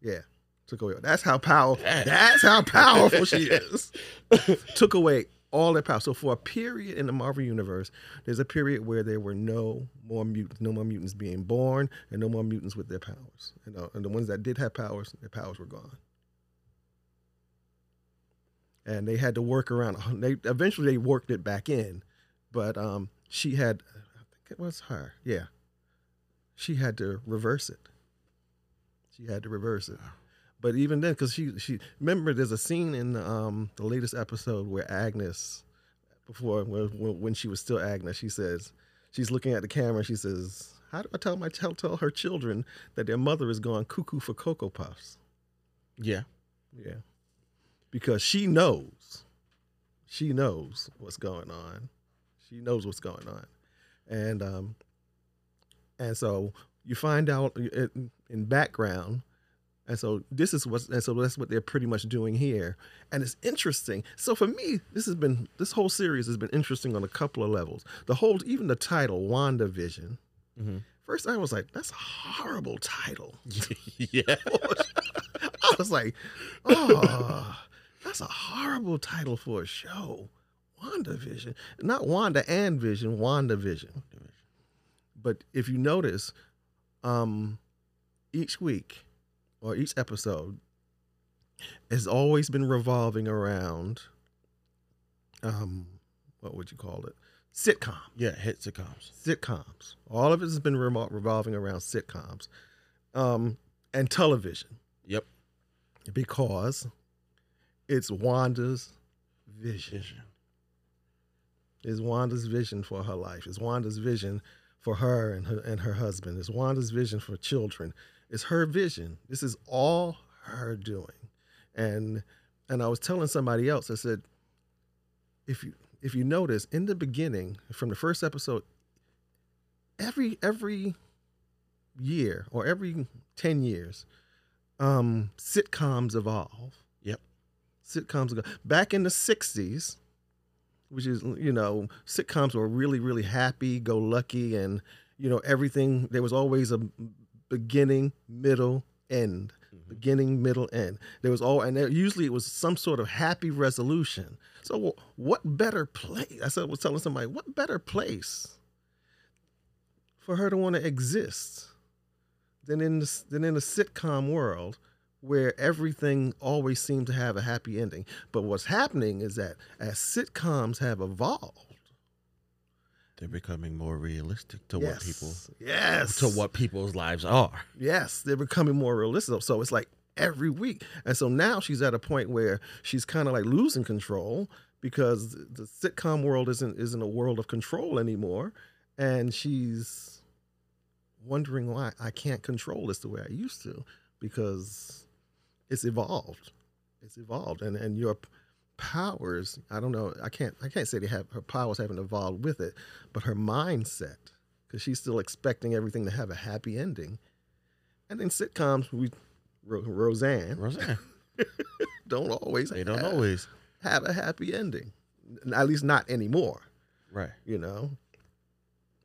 Yeah, took away. That's how powerful. That's how powerful she is. took away all their power. So for a period in the Marvel universe, there's a period where there were no more mutants, no more mutants being born, and no more mutants with their powers. And, uh, and the ones that did have powers, their powers were gone. And they had to work around. They eventually they worked it back in, but um, she had, I think it was her, yeah. She had to reverse it. She had to reverse it. But even then, because she she remember, there's a scene in um, the latest episode where Agnes, before when, when she was still Agnes, she says she's looking at the camera. She says, "How do I tell my tell tell her children that their mother is going cuckoo for cocoa puffs?" Yeah. Yeah, because she knows, she knows what's going on. She knows what's going on, and um, and so you find out in, in background and so this is what and so that's what they're pretty much doing here. And it's interesting. So for me, this has been this whole series has been interesting on a couple of levels. The whole even the title, WandaVision. Mhm. First I was like, that's a horrible title. yeah. I was like, oh, that's a horrible title for a show. WandaVision. Not Wanda and Vision, WandaVision. But if you notice, um, each week or each episode has always been revolving around um what would you call it? Sitcom. Yeah. Hit sitcoms. Sitcoms. All of it has been revolving around sitcoms. Um and television Yep. because it's Wanda's vision. It's Wanda's vision for her life. It's Wanda's vision for her and her and her husband. It's Wanda's vision for children. It's her vision. This is all her doing. And and I was telling somebody else, I said, if you if you notice in the beginning, from the first episode, every every year or every 10 years, um, sitcoms evolve. Sitcoms go back in the 60s, which is you know sitcoms were really really happy go lucky and you know everything there was always a beginning middle end. Mm-hmm. Beginning middle end. There was all and there, usually it was some sort of happy resolution. So what better place i said I was telling somebody what better place for her to want to exist than in this, than in a sitcom world where everything always seemed to have a happy ending. But what's happening is that as sitcoms have evolved, They're becoming more realistic to what people yes to what people's lives are. Yes, they're becoming more realistic. So it's like every week. And so now she's at a point where she's kind of like losing control because the sitcom world isn't isn't a world of control anymore. And she's wondering why I can't control this the way I used to because it's evolved. It's evolved. And and your powers, I don't know, I can't I can't say they have her powers haven't evolved with it, but her mindset, because she's still expecting everything to have a happy ending. And in sitcoms, we Ro- Roseanne Roseanne. don't always They don't have, always. have a happy ending. At least not anymore, Right. you know.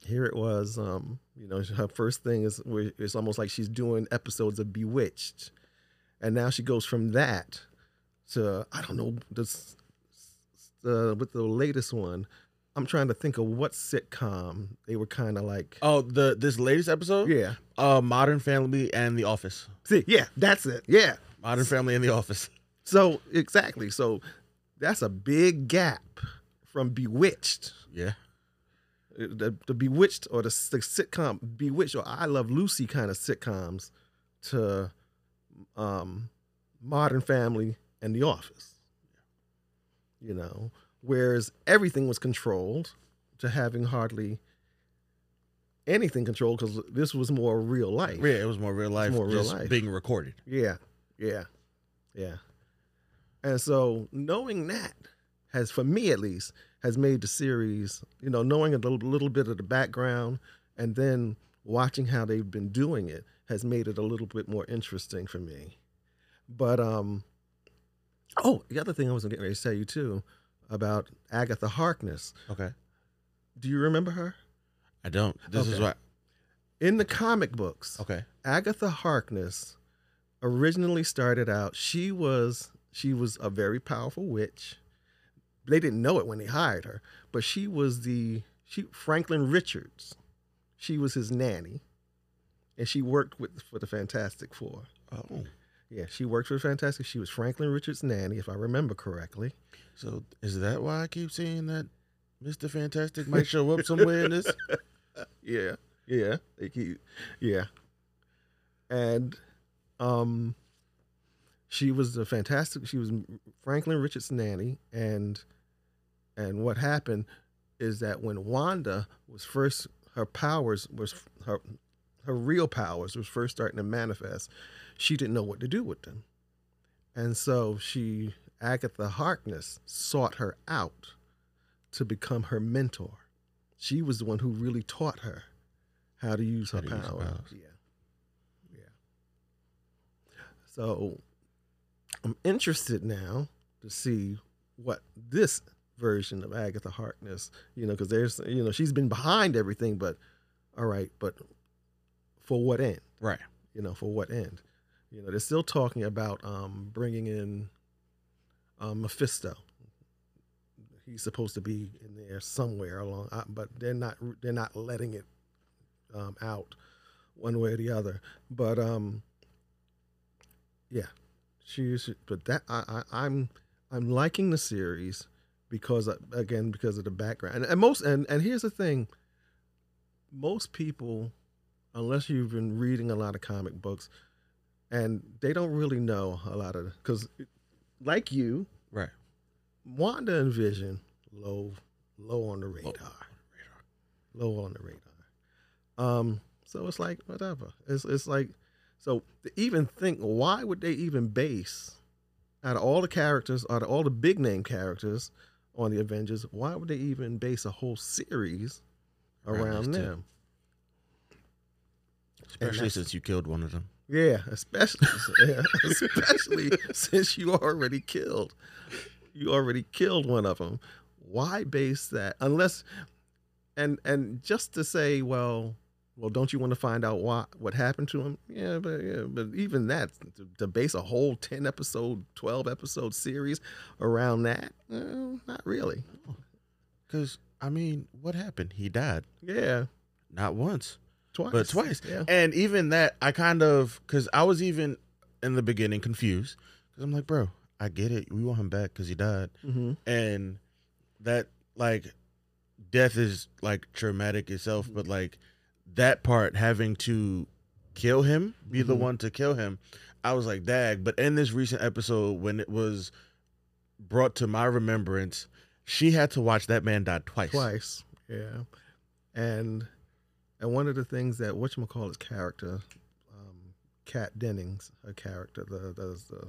Here it was, um, you know, her first thing is where it's almost like she's doing episodes of Bewitched. And now she goes from that to I don't know this uh, with the latest one. I'm trying to think of what sitcom they were kind of like. Oh, the this latest episode? Yeah. Uh Modern Family and The Office. See, yeah, that's it. Yeah. Modern Family and The Office. So exactly. So that's a big gap from Bewitched. Yeah. The, the Bewitched or the, the sitcom Bewitched or I Love Lucy kind of sitcoms to um, Modern Family and The Office. You know, whereas everything was controlled to having hardly anything controlled because this was more real life. Yeah, it was more real life. more real life. being recorded. Yeah, yeah, yeah. And so knowing that has, for me at least, has made the series. You know, knowing a little, little bit of the background and then watching how they've been doing it has made it a little bit more interesting for me. But um, oh, the other thing I was getting ready to tell you too about Agatha Harkness. Okay. Do you remember her I don't. This is Okay. what in the comic books? Okay. Agatha Harkness originally started out she was she was a very powerful witch. They didn't know it when they hired her, but she was the she Franklin Richards. She was his nanny. And she worked with for the Fantastic Four. Oh. Yeah, she worked for Fantastic. She was Franklin Richards' nanny, if I remember correctly. So is that why I keep seeing that Mr. Fantastic might show up somewhere in this? Yeah, yeah, they keep, yeah. And um, she was a fantastic. She was Franklin Richards' nanny, and and what happened is that when Wanda was first, her powers was her her real powers was first starting to manifest. She didn't know what to do with them, and so she Agatha Harkness sought her out to become her mentor she was the one who really taught her how to use How her to use her powers. Yeah. Yeah. So I'm interested now to see what this version of Agatha Harkness, you know, because there's, you know, she's been behind everything, but all right, but for what end? Right. You know, for what end? You know, they're still talking about um, bringing in um, Mephisto. He's supposed to be in there somewhere along, uh, but they're not. They're not letting it um, out one way or the other. But um, yeah, she's. But that I, I I'm I'm liking the series because uh, again because of the background and, and most and and here's the thing. Most people, unless you've been reading a lot of comic books, and they don't really know a lot of because, like you, Right. Wanda and Vision low low on the radar. Low on the radar. Um, so it's like whatever. It's it's like so to even think why would they even base out of all the characters, out of all the big name characters on the Avengers, why would they even base a whole series Around around them? Especially since you killed one of them. Yeah, especially yeah, especially since you already killed you already killed one of them. Why base that unless and and just to say, well, well, don't you want to find out why what happened to him? Yeah, but yeah, but even that to, to base a whole ten episode, twelve episode series around that, well, not really. Because, I mean, what happened? He died. Yeah, Not once, twice, but twice. Yeah, And even that, I kind of, because I was even, in the beginning confused because I'm like, bro, I get it. We want him back because he died, Mm-hmm. and that like death is like traumatic itself, but like that part having to kill him, be the Mhm. one to kill him, I was like, dag. But in this recent episode, when it was brought to my remembrance, she had to watch that man die twice. Twice, yeah. And and one of the things that what whatchamacallit's character, um, Kat Dennings, her character, the, the, the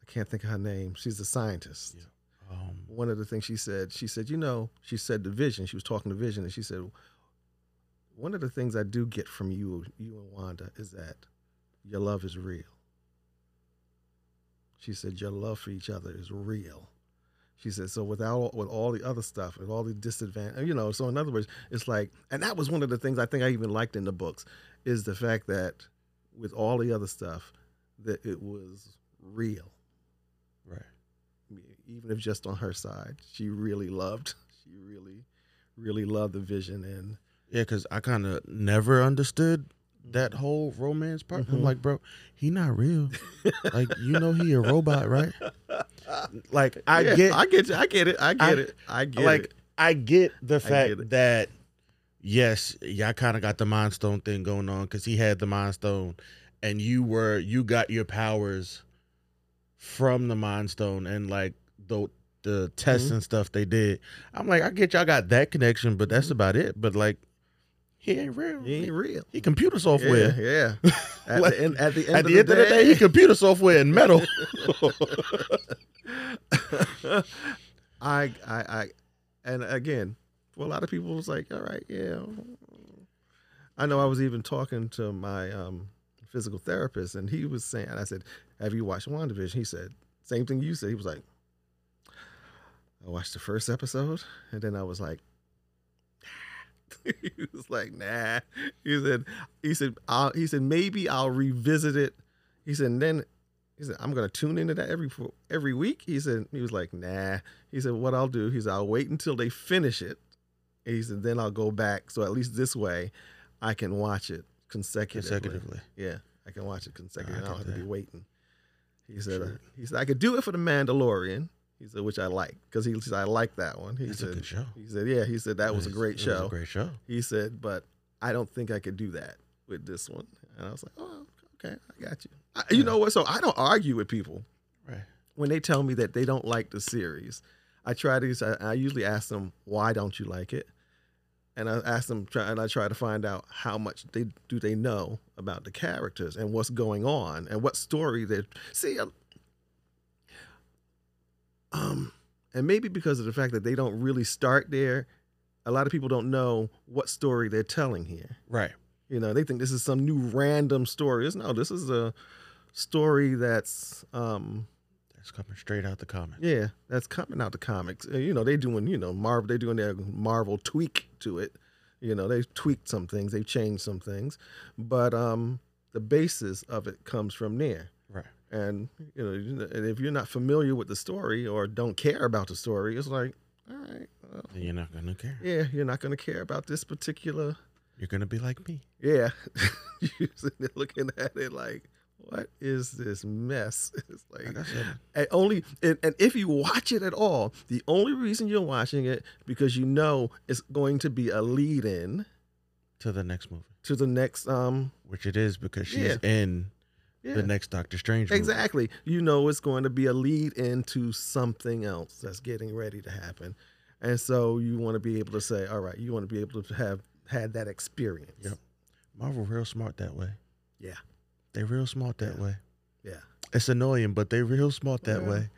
I can't think of her name. She's a scientist. Yeah. Um, One of the things she said, she said, you know, she said the vision. She was talking to vision, and she said, one of the things I do get from you, you and Wanda, is that your love is real. She said your love for each other is real. She said so without with all the other stuff and all the disadvantage, you know. So in other words, it's like, and that was one of the things I think I even liked in the books is the fact that with all the other stuff, that it was real right. even if just on her side. She really loved. She really, really loved the vision, and Yeah, because I kind of never understood that whole romance part. I'm Mhm. like, bro, he not real. like, you know, he a robot, right? Like, I Yeah, get, I get, you. I get it, I get I- it, I get like, it. I get the fact get that yes, y'all kind of got the Mind Stone thing going on because he had the Mind Stone, and you were you got your powers from the Mind Stone, and like the the tests Mhm. and stuff they did. I'm like, I get y'all got that connection, but that's about it. But like, he ain't real. He ain't real. He computer software. Yeah, yeah. At, Like, the end, at the end, At of, the the end of the day, he computer software and metal. I, I, I, and again, for a lot of people, it's like, all right, yeah. I know I was even talking to my um, physical therapist, and he was saying, I said, "Have you watched WandaVision?" He said, "Same thing you said." He was like, "I watched the first episode," and then I was like. he was like, "Nah." He said, "He said, I'll, he said maybe I'll revisit it." He said, and "Then he said, I'm gonna tune into that every every week. He said, he was like, nah. He said, what I'll do, he said, I'll wait until they finish it. And he said, then I'll go back. So at least this way, I can watch it consecutively. Consecutively. Yeah, I can watch it consecutively. I I don't have to be waiting. He said, uh, he said, I could do it for the Mandalorian. He said, which I like because he said I like that one. He a said, good show. he said, yeah. He said that was a great show. a great show. He said, but I don't think I could do that with this one. And I was like, oh, okay, I got you. I, you Yeah. know what? So I don't argue with people Right. when they tell me that they don't like the series. I try to. I, I usually ask them, why don't you like it? And I ask them, try, and I try to find out how much they do they know about the characters and what's going on and what story they see. uh, Um, and maybe because of the fact that they don't really start there, a lot of people don't know what story they're telling here. Right. You know, they think this is some new random story. It's, no, this is a story that's um That's coming straight out the comic. yeah, that's coming out the comics. Uh, You know, they doing, you know, Marvel they doing their Marvel tweak to it. You know, they've tweaked some things, they've changed some things, but um the basis of it comes from there. Right. And you know, and if you're not familiar with the story or don't care about the story, it's like, all right, well, you're not gonna care. yeah, you're not going to care about this particular You're gonna be like me. Yeah. You're looking at it like, what is this mess? It's like, Like I said, and only, and, and if you watch it at all, the only reason you're watching it because you know it's going to be a lead in to the next movie, to the next, um, which it is because she's Yeah. in yeah. the next Doctor Strange. movie. Exactly. You know it's going to be a lead into something else that's getting ready to happen. And so you want to be able to say, all right, you want to be able to have had that experience. Yep. Marvel real smart that way. Yeah. They real smart that Yeah. way. Yeah. It's annoying, but they're real smart that Well, way.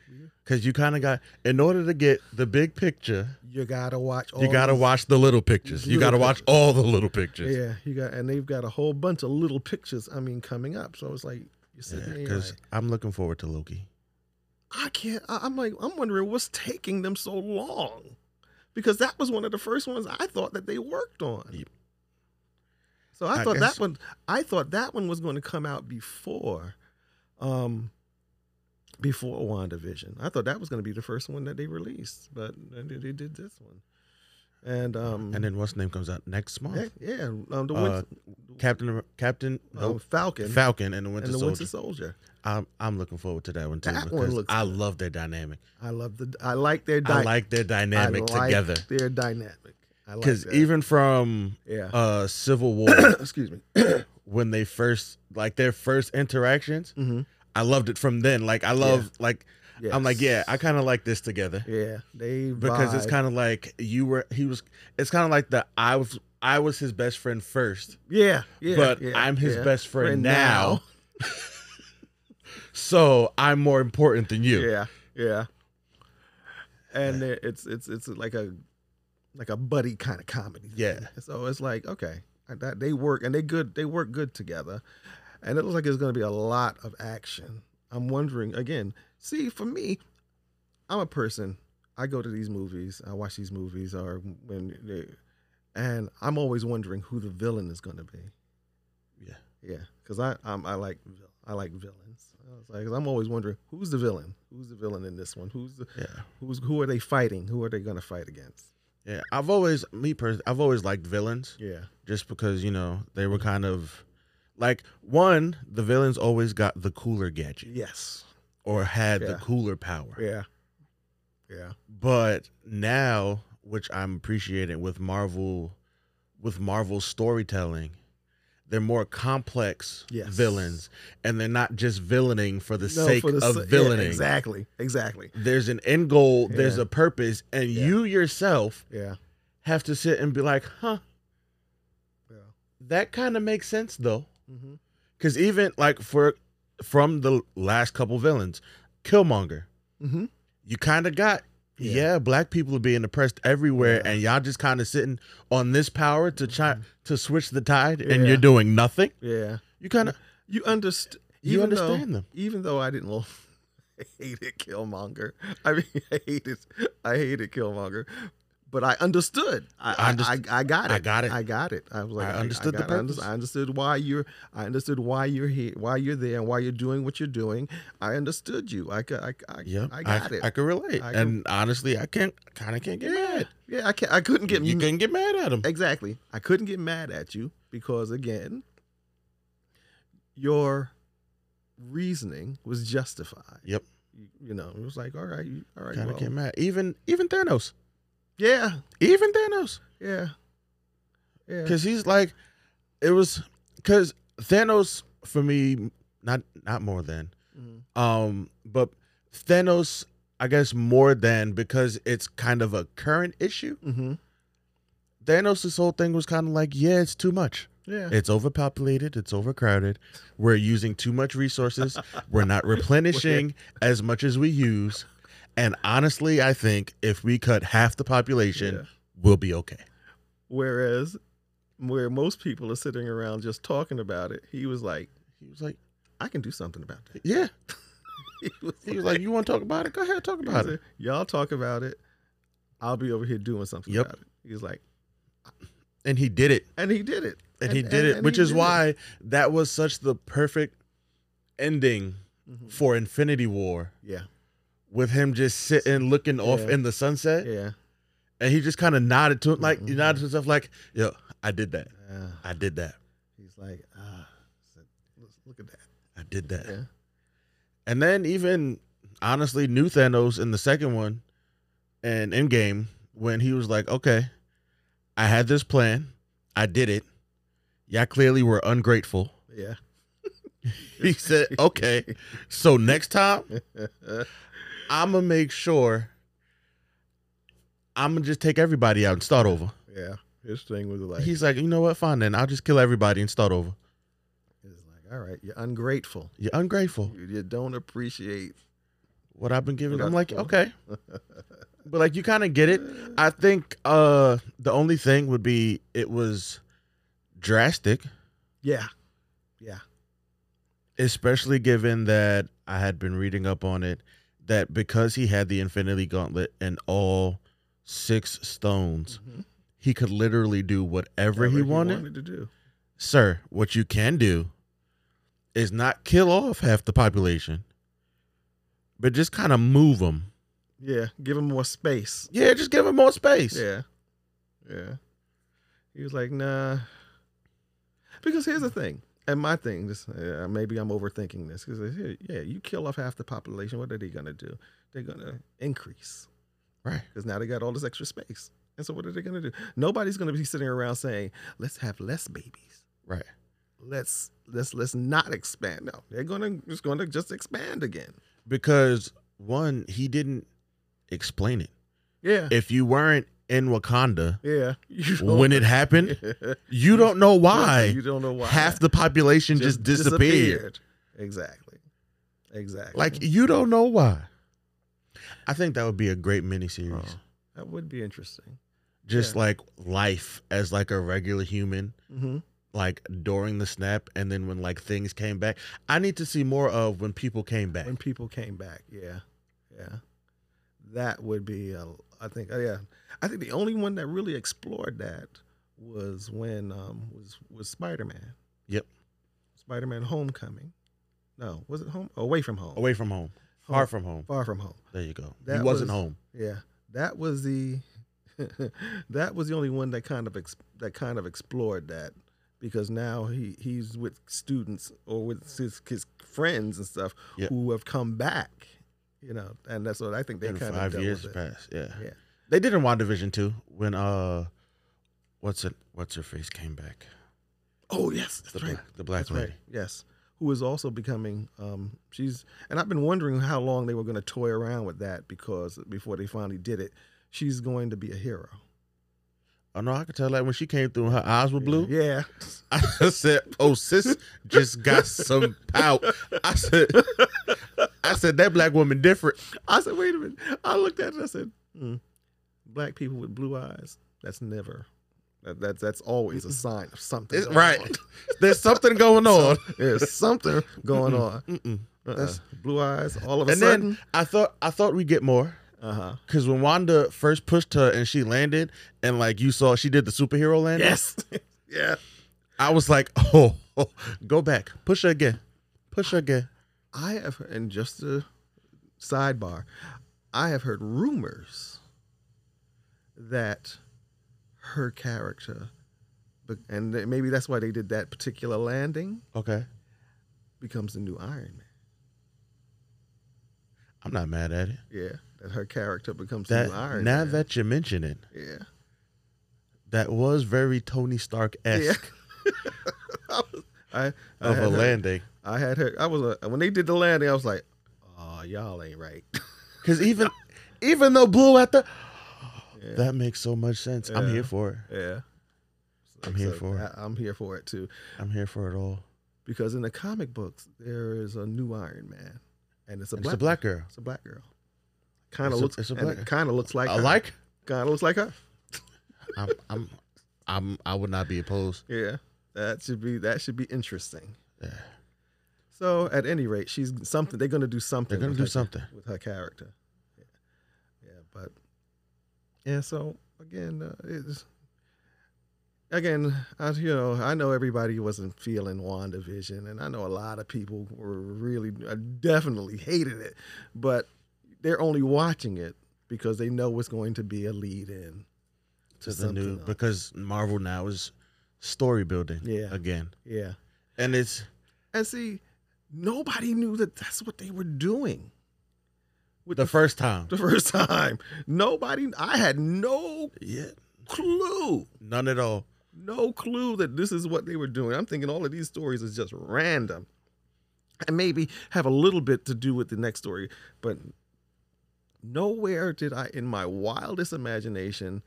Cause you kind of got in order to get the big picture, You gotta watch. All you got to watch the little pictures. You got to watch all the little pictures. Yeah, you got, and they've got a whole bunch of little pictures. I mean, coming up. So it's like you sit there, Because like, I'm looking forward to Loki. I can't. I, I'm like, I'm wondering what's taking them so long, because that was one of the first ones I thought that they worked on. Yep. So I, I thought guess- that one. I thought that one was going to come out before, um, before WandaVision. I thought that was going to be the first one that they released, but they, they did this one. and um, And then what's name comes out next month? yeah, um, the Uh, Winter, Captain Captain um, Falcon, Falcon and the Winter and the Soldier. Winter Soldier. I'm I'm looking forward to that one too That one looks I good. love their dynamic. I love the. I like their. I like their dynamic I like together Their dynamic. I like because even from yeah. uh Civil War Excuse me. when they first like their first interactions, hmm I loved it from then. Like I love like Yes. I'm like yeah, I kind of like this together Yeah, they because it's kind of like you were he was. It's kind of like the I was I was his best friend first, yeah, yeah, but yeah, I'm his yeah. best friend, Friend now. so I'm more important than you. Yeah, yeah. And it's it's it's like a like a buddy kind of comedy. thing. Yeah. So it's like okay, that they work and they good. They work good together, and it looks like there's going to be a lot of action. I'm wondering again. See, for me, I'm a person. I go to these movies. I watch these movies, or when they, and I'm always wondering who the villain is going to be. Yeah. Yeah, because I I'm, I like I like villains. I was like, 'cause I'm always wondering who's the villain. Who's the villain in this one? Who's the Yeah. who's who are they fighting? Who are they going to fight against? Yeah, I've always me personally, I've always liked villains. Yeah, just because you know they were kind of like one. The villains always got the cooler gadget. Yes, or had the cooler power. yeah, yeah, But now, which I'm appreciating with Marvel, with Marvel storytelling, they're more complex Yes. villains, and they're not just villaining for the No, sake for the of sa- yeah, villaining. exactly, exactly. There's an end goal. There's a purpose, and Yeah. you yourself Yeah, have to sit and be like, "Huh, yeah. that kind of makes sense though." Mm-hmm. Because even like for from the last couple villains, Killmonger, Mm-hmm. you kind of got Yeah. yeah. black people are being oppressed everywhere, Yeah. and y'all just kind of sitting on this power to try mm-hmm. to switch the tide, and you're doing nothing. Yeah, You kind of you understand. you understand them. Even though I didn't lo- I hated Killmonger. I mean, I hated, I hated Killmonger, but I understood. I, I I, I, I got it. I got it. I got it. I was like, I understood the. Purpose. I understood why you're. I understood why you're here, why you're there, and why you're doing what you're doing. I understood you. I, ca- I, I, Yeah, I got it. I could relate, and honestly, I can't kind of can't get yeah, mad. yeah. I can't. I couldn't get. Mad you couldn't get mad at him. Exactly. I couldn't get mad at you because again, your reasoning was justified. Yep, You, you know, it was like, all right, you, all right, kind of well, get mad. Even even Thanos, yeah, even Thanos. yeah, yeah, because he's like it was because thanos for me not not more than Mhm. um but thanos i guess more than because it's kind of a current issue mm-hmm. thanos' whole thing was kind of like yeah it's too much yeah, it's overpopulated it's overcrowded we're using too much resources we're not replenishing as much as we use and honestly i think if we cut half the population Yeah. we'll be okay Whereas, where most people are sitting around just talking about it, he was like, he was like I can do something about that. yeah He was, he was like you want to talk about it go ahead talk about it said, y'all talk about it. I'll be over here doing something Yep. about it. He was like, and he did it and he did it. and, he did it and which is did it. why that was such the perfect ending Mhm. for infinity war Yeah, with him just sitting looking off in the sunset yeah. and he just kind of nodded to it like he Mhm. nodded to himself like yo i did that i did that he's like, ah, look at that. i did that Yeah. and then even honestly new thanos in the second one and Endgame when he was like okay i had this plan i did it y'all clearly were ungrateful Yeah. he said okay so next time I'm gonna make sure I'm gonna just take everybody out and start over. yeah. His thing was like, He's like, you know what? Fine then. I'll just kill everybody and start over. he's like, all right, you're ungrateful. You're ungrateful. You, you don't appreciate. What I've been given. What I'm like, okay, but like you kind of get it. I think uh the only thing would be it was drastic, yeah. Yeah. especially given that I had been reading up on it that because he had the Infinity Gauntlet and all six stones, Mhm. he could literally do whatever, he, Whatever wanted. to do. Sir, what you can do is not kill off half the population, but just kind of move them. Yeah. Give him more space. Yeah, just give them more space. Yeah. Yeah. He was like, nah. Because here's the thing, and my thing, this uh, maybe I'm overthinking this. Because yeah, you kill off half the population. What are they gonna do? They're gonna increase Right. because now they got all this extra space. And so what are they gonna do? Nobody's gonna be sitting around saying, let's have less babies. Right. Let's let's let's not expand. No, they're gonna just gonna just expand again. Because one, he didn't explain it. Yeah. If you weren't in Wakanda yeah. When it happened, you don't know why. You don't know why. Half the population just, disappeared. Exactly. Exactly. Like you don't know why. I think that would be a great miniseries. Oh, that would be interesting. Just yeah. like life as like a regular human, Mm-hmm. like during the snap, and then when like things came back. I need to see more of when people came back. When people came back, yeah, yeah, that would be. A, I think, uh, yeah, I think the only one that really explored that was when um was was Spider Man. Yep. Spider Man Homecoming. No, was it home? Away from home. Away from home, Home. far from home. Far from home. There you go. That he wasn't was- home. Yeah, that was the that was the only one that kind of ex, that kind of explored that because now he he's with students or with his, his friends and stuff Yep. who have come back, you know, and that's what I think they In kind five of years with it. past. Yeah. Yeah. They did in WandaVision too. When uh, what's it? What's her face came back? Oh yes, that's The right. black, the black That's lady. right. Yes, who is also becoming um she's and I've been wondering how long they were going to toy around with that because before they finally did it, she's going to be a hero. Oh no, I could tell that when she came through and her eyes were blue. Yeah. I said, "Oh, sis, just got some pout." I said, "I said that black woman different." I said, wait a minute. I looked at it. I said, hmm, black people with blue eyes. That's never. That, that's that's always a sign of something. Right? There's something going on. There's something going on. Mm-mm. Uh-uh. That's- blue eyes. All of a And sudden. then I thought I thought we'd get more uh huh. because when Wanda first pushed her and she landed, and like you saw, she did the superhero landing. Yes. yeah. I was like, "Oh, oh, go back, push her again, push her again." I have, and just a sidebar, I have heard rumors that her character, and maybe that's why they did that particular landing, Okay, becomes the new Iron Man. I'm not mad at it. Yeah, that her character becomes That the new Iron now Man. Now that you mention it, yeah, that was very Tony Stark esque I, was- I, I of a her- landing. I had her. I was a, when they did the landing. I was like, "Oh, y'all ain't right." Because even even though Blue at the Yeah. that makes so much sense. I'm here for it. yeah, I'm here for it. I, I'm here for it too. I'm here for it all. Because in the comic books, there is a new Iron Man, and it's a It's black a black girl. It's a black girl. Kind of looks. it's a black- Kind of looks like. I like. Kind of looks like her. I'm, I'm I'm I would not be opposed. Yeah, that should be that should be interesting. Yeah. So at any rate, she's something. They're going to do something. They're gonna do her- something. with her character. Yeah, yeah, but yeah. So again, uh, it's again. I, you know, I know everybody wasn't feeling WandaVision, and I know a lot of people were really, uh, definitely hated it, but they're only watching it because they know it's going to be a lead in To the new else. because Marvel now is story building. Yeah. Again, Yeah, and it's and see, nobody knew that that's what they were doing. With the first time. the first time. Nobody, I had no Yeah. clue, None at all. no clue that this is what they were doing. I'm thinking all of these stories is just random and maybe have a little bit to do with the next story, but nowhere did I, in my wildest imagination,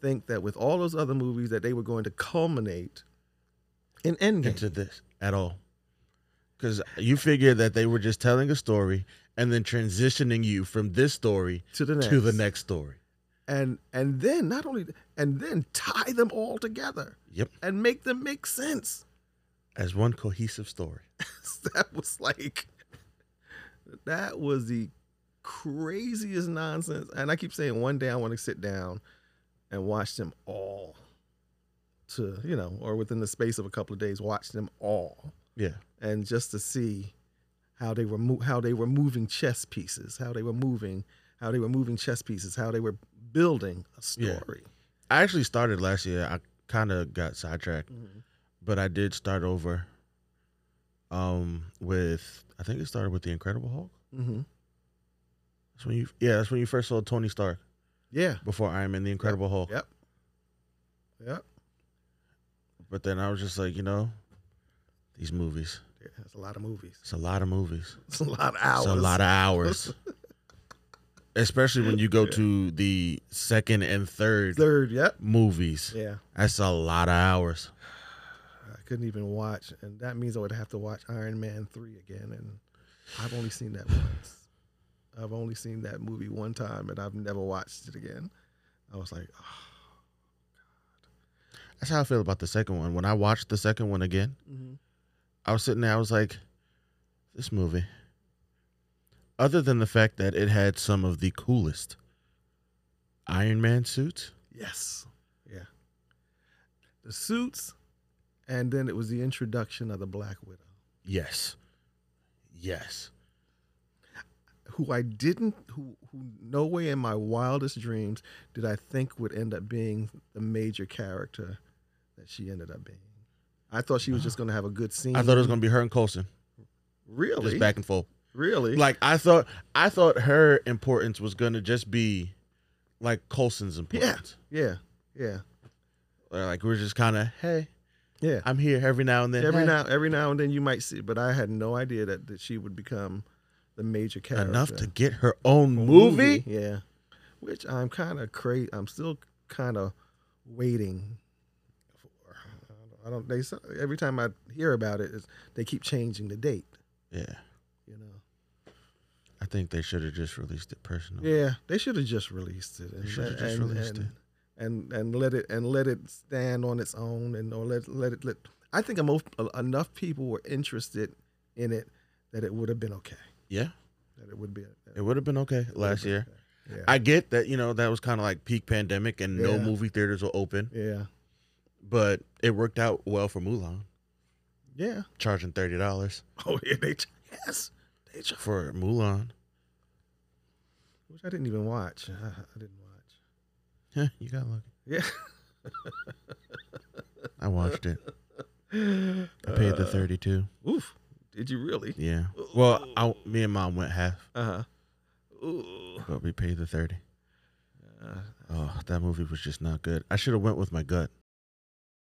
think that with all those other movies that they were going to culminate in Endgame. into this at all. Because you figure that they were just telling a story and then transitioning you from this story to the next. to the next story. and and then not only and then tie them all together Yep. and make them make sense. As one cohesive story. that was like that was the craziest nonsense. And I keep saying one day I want to sit down and watch them all. To you know, or within the space of a couple of days, watch them all, Yeah. and just to see how they were mo- how they were moving chess pieces, how they were moving, how they were moving chess pieces, how they were building a Yeah. story. I actually started last year. I kind of got sidetracked, Mhm. but I did start over. Um, with I think it started with the Incredible Hulk. Mhm. That's when you, yeah, that's when you first saw Tony Stark Yeah. before Iron Man, the Incredible Hulk. Yep. Yep. But then I was just like, you know, these movies. Yeah, That's a lot of movies. It's a lot of movies. It's a lot of hours. It's a lot of hours. Especially when you go to the second and third Third. Yep. movies. Yeah. That's a lot of hours. I couldn't even watch, and that means I would have to watch Iron Man three again, and I've only seen that once. I've only seen that movie one time, and I've never watched it again. I was like, oh, That's how I feel about the second one. When I watched the second one again, mhm. I was sitting there, I was like, this movie, other than the fact that it had some of the coolest Iron Man suits, yes, yeah, the suits, and then it was the introduction of the Black Widow, yes. Yes. who I didn't, who, who no way in my wildest dreams did I think would end up being the major character that she ended up being. I thought she was just going to have a good scene. I thought it was going to be her and Coulson, really, just back and forth. really, Like I thought, I thought her importance was going to just be like Coulson's importance. Yeah, yeah, Or, Like we're just kind of, hey, yeah. I'm here every now and then. Every Hey. now, every now and then you might see, but I had no idea that, that she would become the major character. enough to get her own A movie. yeah. Which I'm kind of crazy. I'm still kind of waiting. I don't. They every time I hear about it, it's, they keep changing the date. Yeah, You know. I think they should have just released it personally. Yeah, they should have just released it. And, should have just and, released and, it. And and let it and let it stand on its own and or let let it let. I think enough enough people were interested in it that it would have been okay. Yeah, That it would be. it would have been okay it would have last year. okay. Yeah. I get that you know that was kind of like peak pandemic and no movie theaters were open, yeah. But it worked out well for Mulan, Yeah. charging thirty dollars Oh yeah. They yes. They ch- for Mulan. which I didn't even watch. I, I didn't watch. Yeah, you got lucky. Yeah. I watched it. I paid the thirty-two. Oof. Did you really? Yeah. Well, I, me and mom went half, Uh huh. Ooh. but we paid the thirty. Uh, Oh, that movie was just not good. I should have went with my gut.